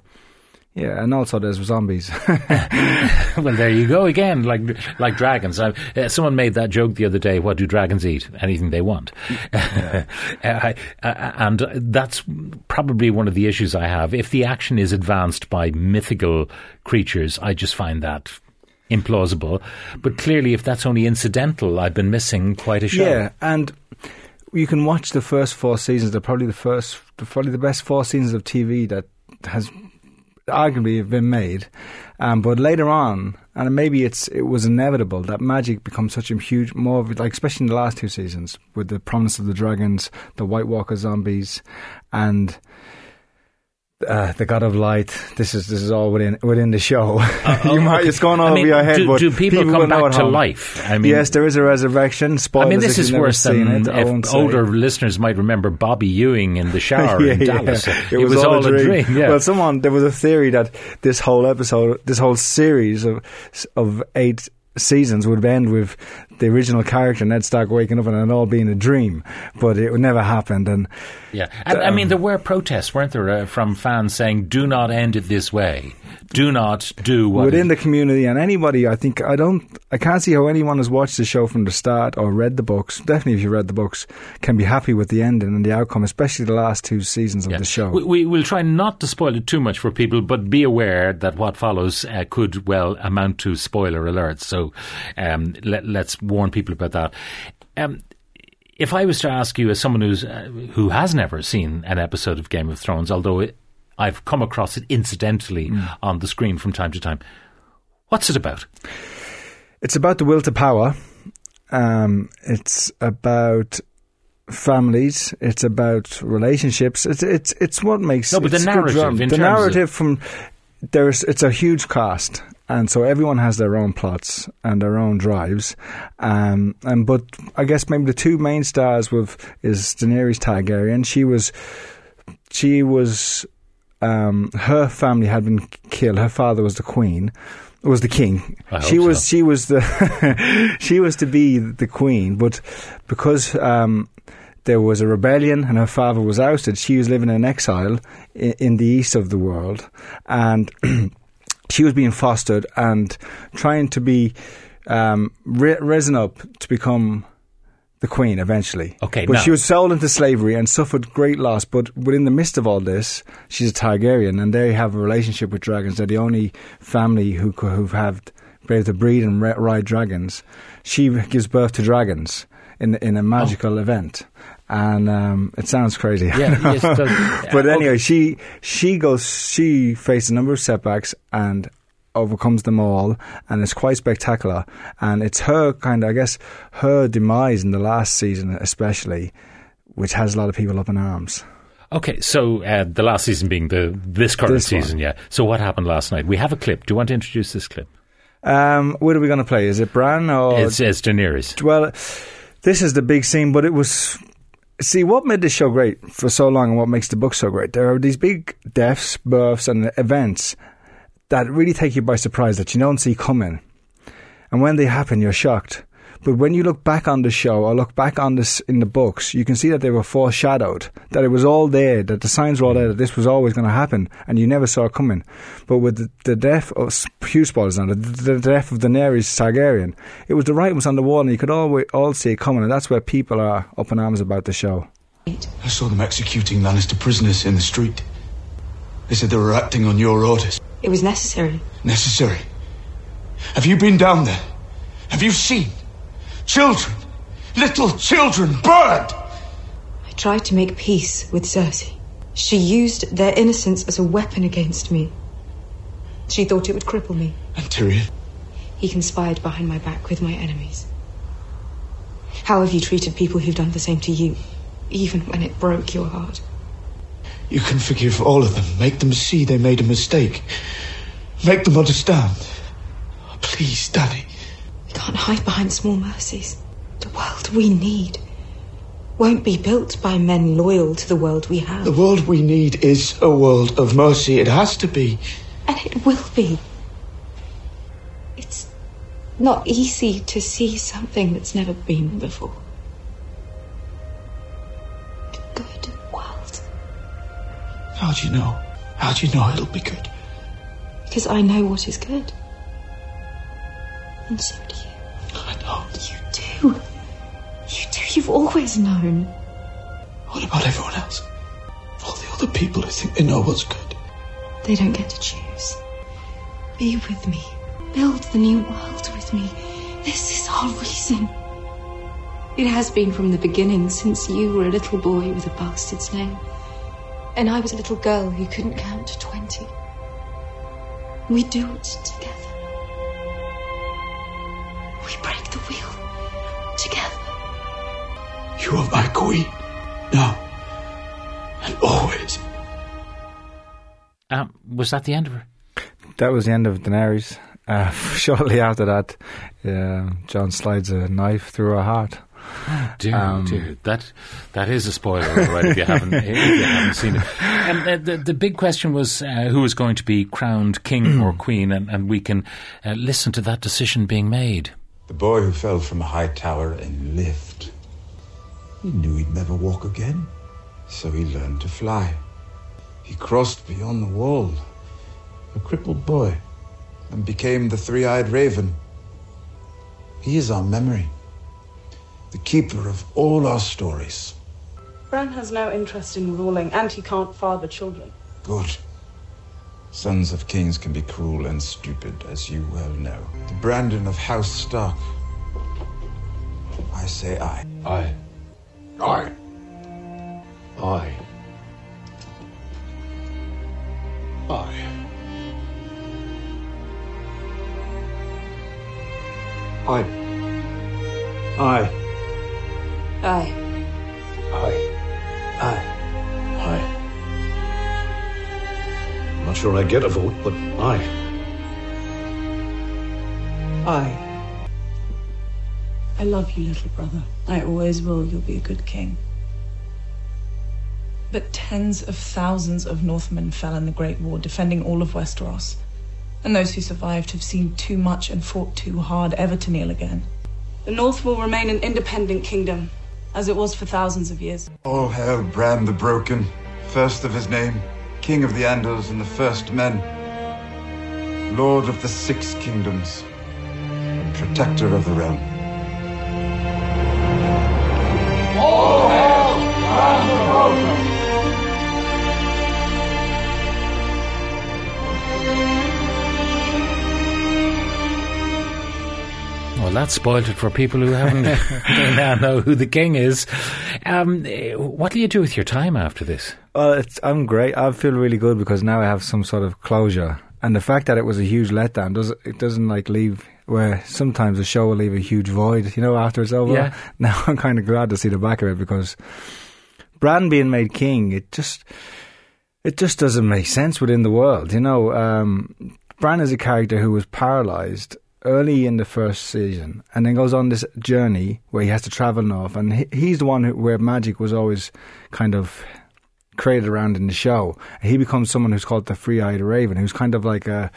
yeah, and also there's zombies. well, there you go again, like like dragons. Uh, someone made that joke the other day. What do dragons eat? Anything they want. Yeah. uh, uh, and that's probably one of the issues I have. If the action is advanced by mythical creatures, I just find that implausible. But clearly, if that's only incidental, I've been missing quite a show. Yeah, and you can watch the first four seasons. They're probably the first, probably the best four seasons of TV that has arguably been made. Um, but later on, and maybe it's it was inevitable that magic becomes such a huge more of like especially in the last two seasons with the promise of the dragons, the White Walker zombies, and uh, the God of Light. This is this is all within within the show. Uh, you might it's going all I mean, over your head. Do, do people, people come back to home. life? I mean, yes, there is a resurrection. Spoilers I mean, this is worse than it, I won't say. older listeners might remember Bobby Ewing in the shower yeah, in yeah. Dallas. It, was, all, a dream. yeah. Well, someone there was a theory that this whole episode, this whole series of of eight seasons would end with the original character Ned Stark waking up and it all being a dream, but it never happened. And yeah, and, I mean there were protests, weren't there, uh, from fans saying, "Do not end it this way. Do not do what." within the community and anybody, I think I don't, I can't see how anyone has watched the show from the start or read the books. Definitely, if you read the books, can be happy with the ending and the outcome, especially the last two seasons of Yeah. the show. We, we will try not to spoil it too much for people, but be aware that what follows uh, could well amount to spoiler alerts. So um, let, let's warn people about that. Um, if I was to ask you, as someone who's uh, who has never seen an episode of Game of Thrones, although it, I've come across it incidentally on the screen from time to time, what's it about? It's about the will to power. Um, it's about families. It's about relationships. It's it's it's what makes No, but the narrative, the terms of- narrative from there's it's a huge cast. And so everyone has their own plots and their own drives, um, and but I guess maybe the two main stars with is Daenerys Targaryen. She was, she was, um, her family had been killed. Her father was the queen, was the king. She was so. she was the she was to be the queen, but because um, there was a rebellion and her father was ousted, she was living in exile in, in the east of the world, and she was being fostered and trying to be um, ri- risen up to become the queen eventually. Okay, but now- she was sold into slavery and suffered great loss. But within the midst of all this, she's a Targaryen, and they have a relationship with dragons. They're the only family who co- who have been able to breed and ride dragons. She gives birth to dragons in in a magical event, and um, it sounds crazy. Yeah, yes, but Uh, anyway, she she goes. She faced a number of setbacks and overcomes them all, and it's quite spectacular. And it's her kind of, I guess, her demise in the last season, especially, which has a lot of people up in arms. Okay, so uh, the last season being the this current This one. season, yeah. So what happened last night? We have a clip. Do you want to introduce this clip? Um, what are we going to play? Is it Bran or It's, it's Daenerys. Well, this is the big scene, but it was. See, what made this show great for so long and what makes the book so great? There are these big deaths, births, and events that really take you by surprise that you don't see coming. And when they happen, you're shocked. But when you look back on the show or look back on this in the books, you can see that they were foreshadowed, that it was all there, that the signs were all there, that this was always going to happen, and you never saw it coming. But with the, the death of huge spoilers on it, the, the death of Daenerys Targaryen, it was the writing was on the wall, and you could all all see it coming, and that's where people are up in arms about the show. I saw them executing Lannister prisoners in the street. They said they were acting on your orders. It was necessary. Necessary. Have you been down there? Have you seen children, little children burned? I tried to make peace with Cersei. She used their innocence as a weapon against me. She thought it would cripple me. And Tyrion? He conspired behind my back with my enemies. How have you treated people who've done the same to you, even when it broke your heart? You can forgive all of them. Make them see they made a mistake. Make them understand. Please, Daddy. Can't hide behind small mercies. The world we need won't be built by men loyal to the world we have. The world we need is a world of mercy. It has to be. And it will be. It's not easy to see something that's never been before. A good world. How do you know? How do you know it'll be good? Because I know what is good. And so you. I know. You do. You do. You've always known. What about everyone else? All the other people who think they know what's good. They don't get to choose. Be with me. Build the new world with me. This is our reason. It has been from the beginning, since you were a little boy with a bastard's name. And I was a little girl who couldn't count to twenty. We do it together. We break the wheel together. You are my queen. Now. And always. Um, was that the end of her? That was the end of Daenerys. Uh, shortly after that, uh, Jon slides a knife through her heart. Dear, Um, dear, that that is a spoiler, right? If you haven't, if you haven't seen it, and uh, the the big question was uh, who was going to be crowned king or queen, and, and we can uh, listen to that decision being made. The boy who fell from a high tower and lived. He knew he'd never walk again, so he learned to fly. He crossed beyond the wall, a crippled boy, and became the three eyed raven. He is our memory, the keeper of all our stories. Bran has no interest in ruling, and he can't father children. Good. Sons of kings can be cruel and stupid, as you well know. The Brandon of House Stark. I say I. I. I. I. I. I. I. Aye. I. I. I. I'm not sure I get a vote, but I. I. I love you, little brother. I always will. You'll be a good king. But tens of thousands of Northmen fell in the Great War, defending all of Westeros. And those who survived have seen too much and fought too hard ever to kneel again. The North will remain an independent kingdom, as it was for thousands of years. Oh, all hail Bran the Broken, first of his name, king of the Andals and the first men, lord of the six kingdoms, and protector of the realm. Well, that spoiled it for people who haven't now know who the king is. Um, what do you do with your time after this? Well, it's, I'm great. I feel really good because now I have some sort of closure. And the fact that it was a huge letdown does it doesn't like leave where sometimes a show will leave a huge void, you know, after it's over. Yeah. Now I'm kind of glad to see the back of it because Bran being made king, it just it just doesn't make sense within the world, you know. Um, Bran is a character who was paralyzed early in the first season, and then goes on this journey where he has to travel north, and he, he's the one who, where magic was always kind of created around in the show. He becomes someone who's called the Free-Eyed Raven, who's kind of like a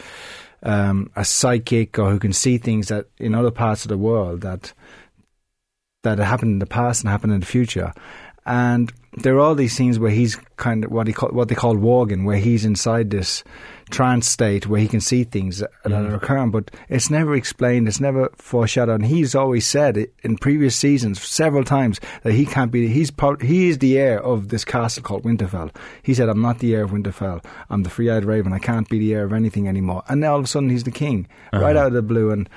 um, a psychic or who can see things that in other parts of the world that that happened in the past and happened in the future. And there are all these scenes where he's kind of what he call, what they call warging, where he's inside this trance state where he can see things that Mm. are occurring, but it's never explained, it's never foreshadowed. And he's always said it in previous seasons several times that he can't be. He's prob- he is the heir of this castle called Winterfell. He said, "I'm not the heir of Winterfell. I'm the free eyed raven. I can't be the heir of anything anymore." And now all of a sudden he's the king, right Uh-huh. out of the blue. And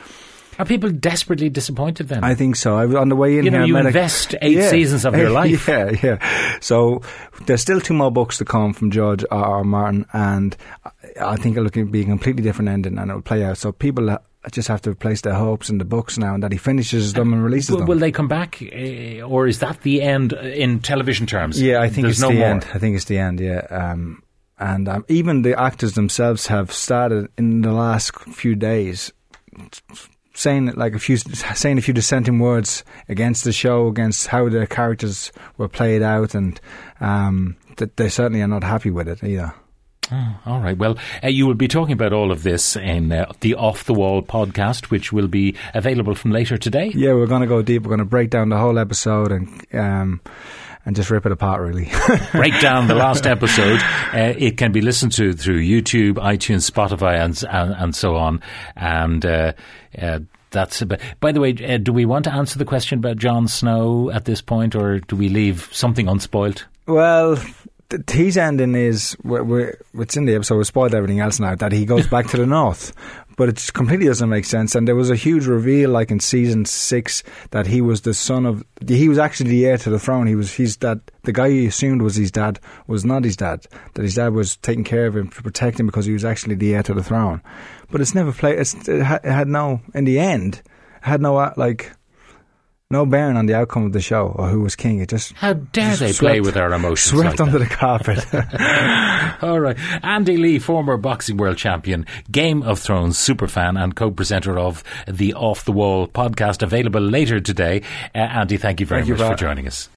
Are people desperately disappointed then? I think so. I was on the way in You know, here. You met a- invest eight seasons of your life. Yeah, yeah. So there's still two more books to come from George R. R. Martin, and I- think it'll be a completely different ending, and it'll play out. So people just have to place their hopes in the books now, and that he finishes them and releases Will, them. will they come back, uh, or is that the end in television terms? Yeah, I think There's it's no the more. end. I think it's the end. Yeah, um, and um, even the actors themselves have started in the last few days saying like a few saying a few dissenting words against the show, against how the characters were played out, and um, that they certainly are not happy with it either. Oh, all right. Well, uh, you will be talking about all of this in uh, the Off the Wall podcast, which will be available from later today. Yeah, we're going to go deep. We're going to break down the whole episode and. Um, and just rip it apart, really. break down the last episode. Uh, it can be listened to through YouTube, iTunes, Spotify, and and, and so on. And uh, uh, that's. About, by the way, uh, do we want to answer the question about Jon Snow at this point, or do we leave something unspoiled? Well, his ending is we're, we're, it's in the episode. We spoiled everything else now that he goes back to the north, but it completely doesn't make sense. And there was a huge reveal, like in season six, that he was the son of. He was actually the heir to the throne. He was he's that The guy he assumed was his dad was not his dad. That his dad was taking care of him to protect him because he was actually the heir to the throne. But it's never played. It's, it, had no. In the end, had no uh, like. No bearing on the outcome of the show or who was king. It just How dare just they play with our emotions? Swept like under that? the carpet. All right. Andy Lee, former boxing world champion, Game of Thrones superfan, and co presenter of the Off the Wall podcast, available later today. Uh, Andy, thank you very Thank you, much for joining us.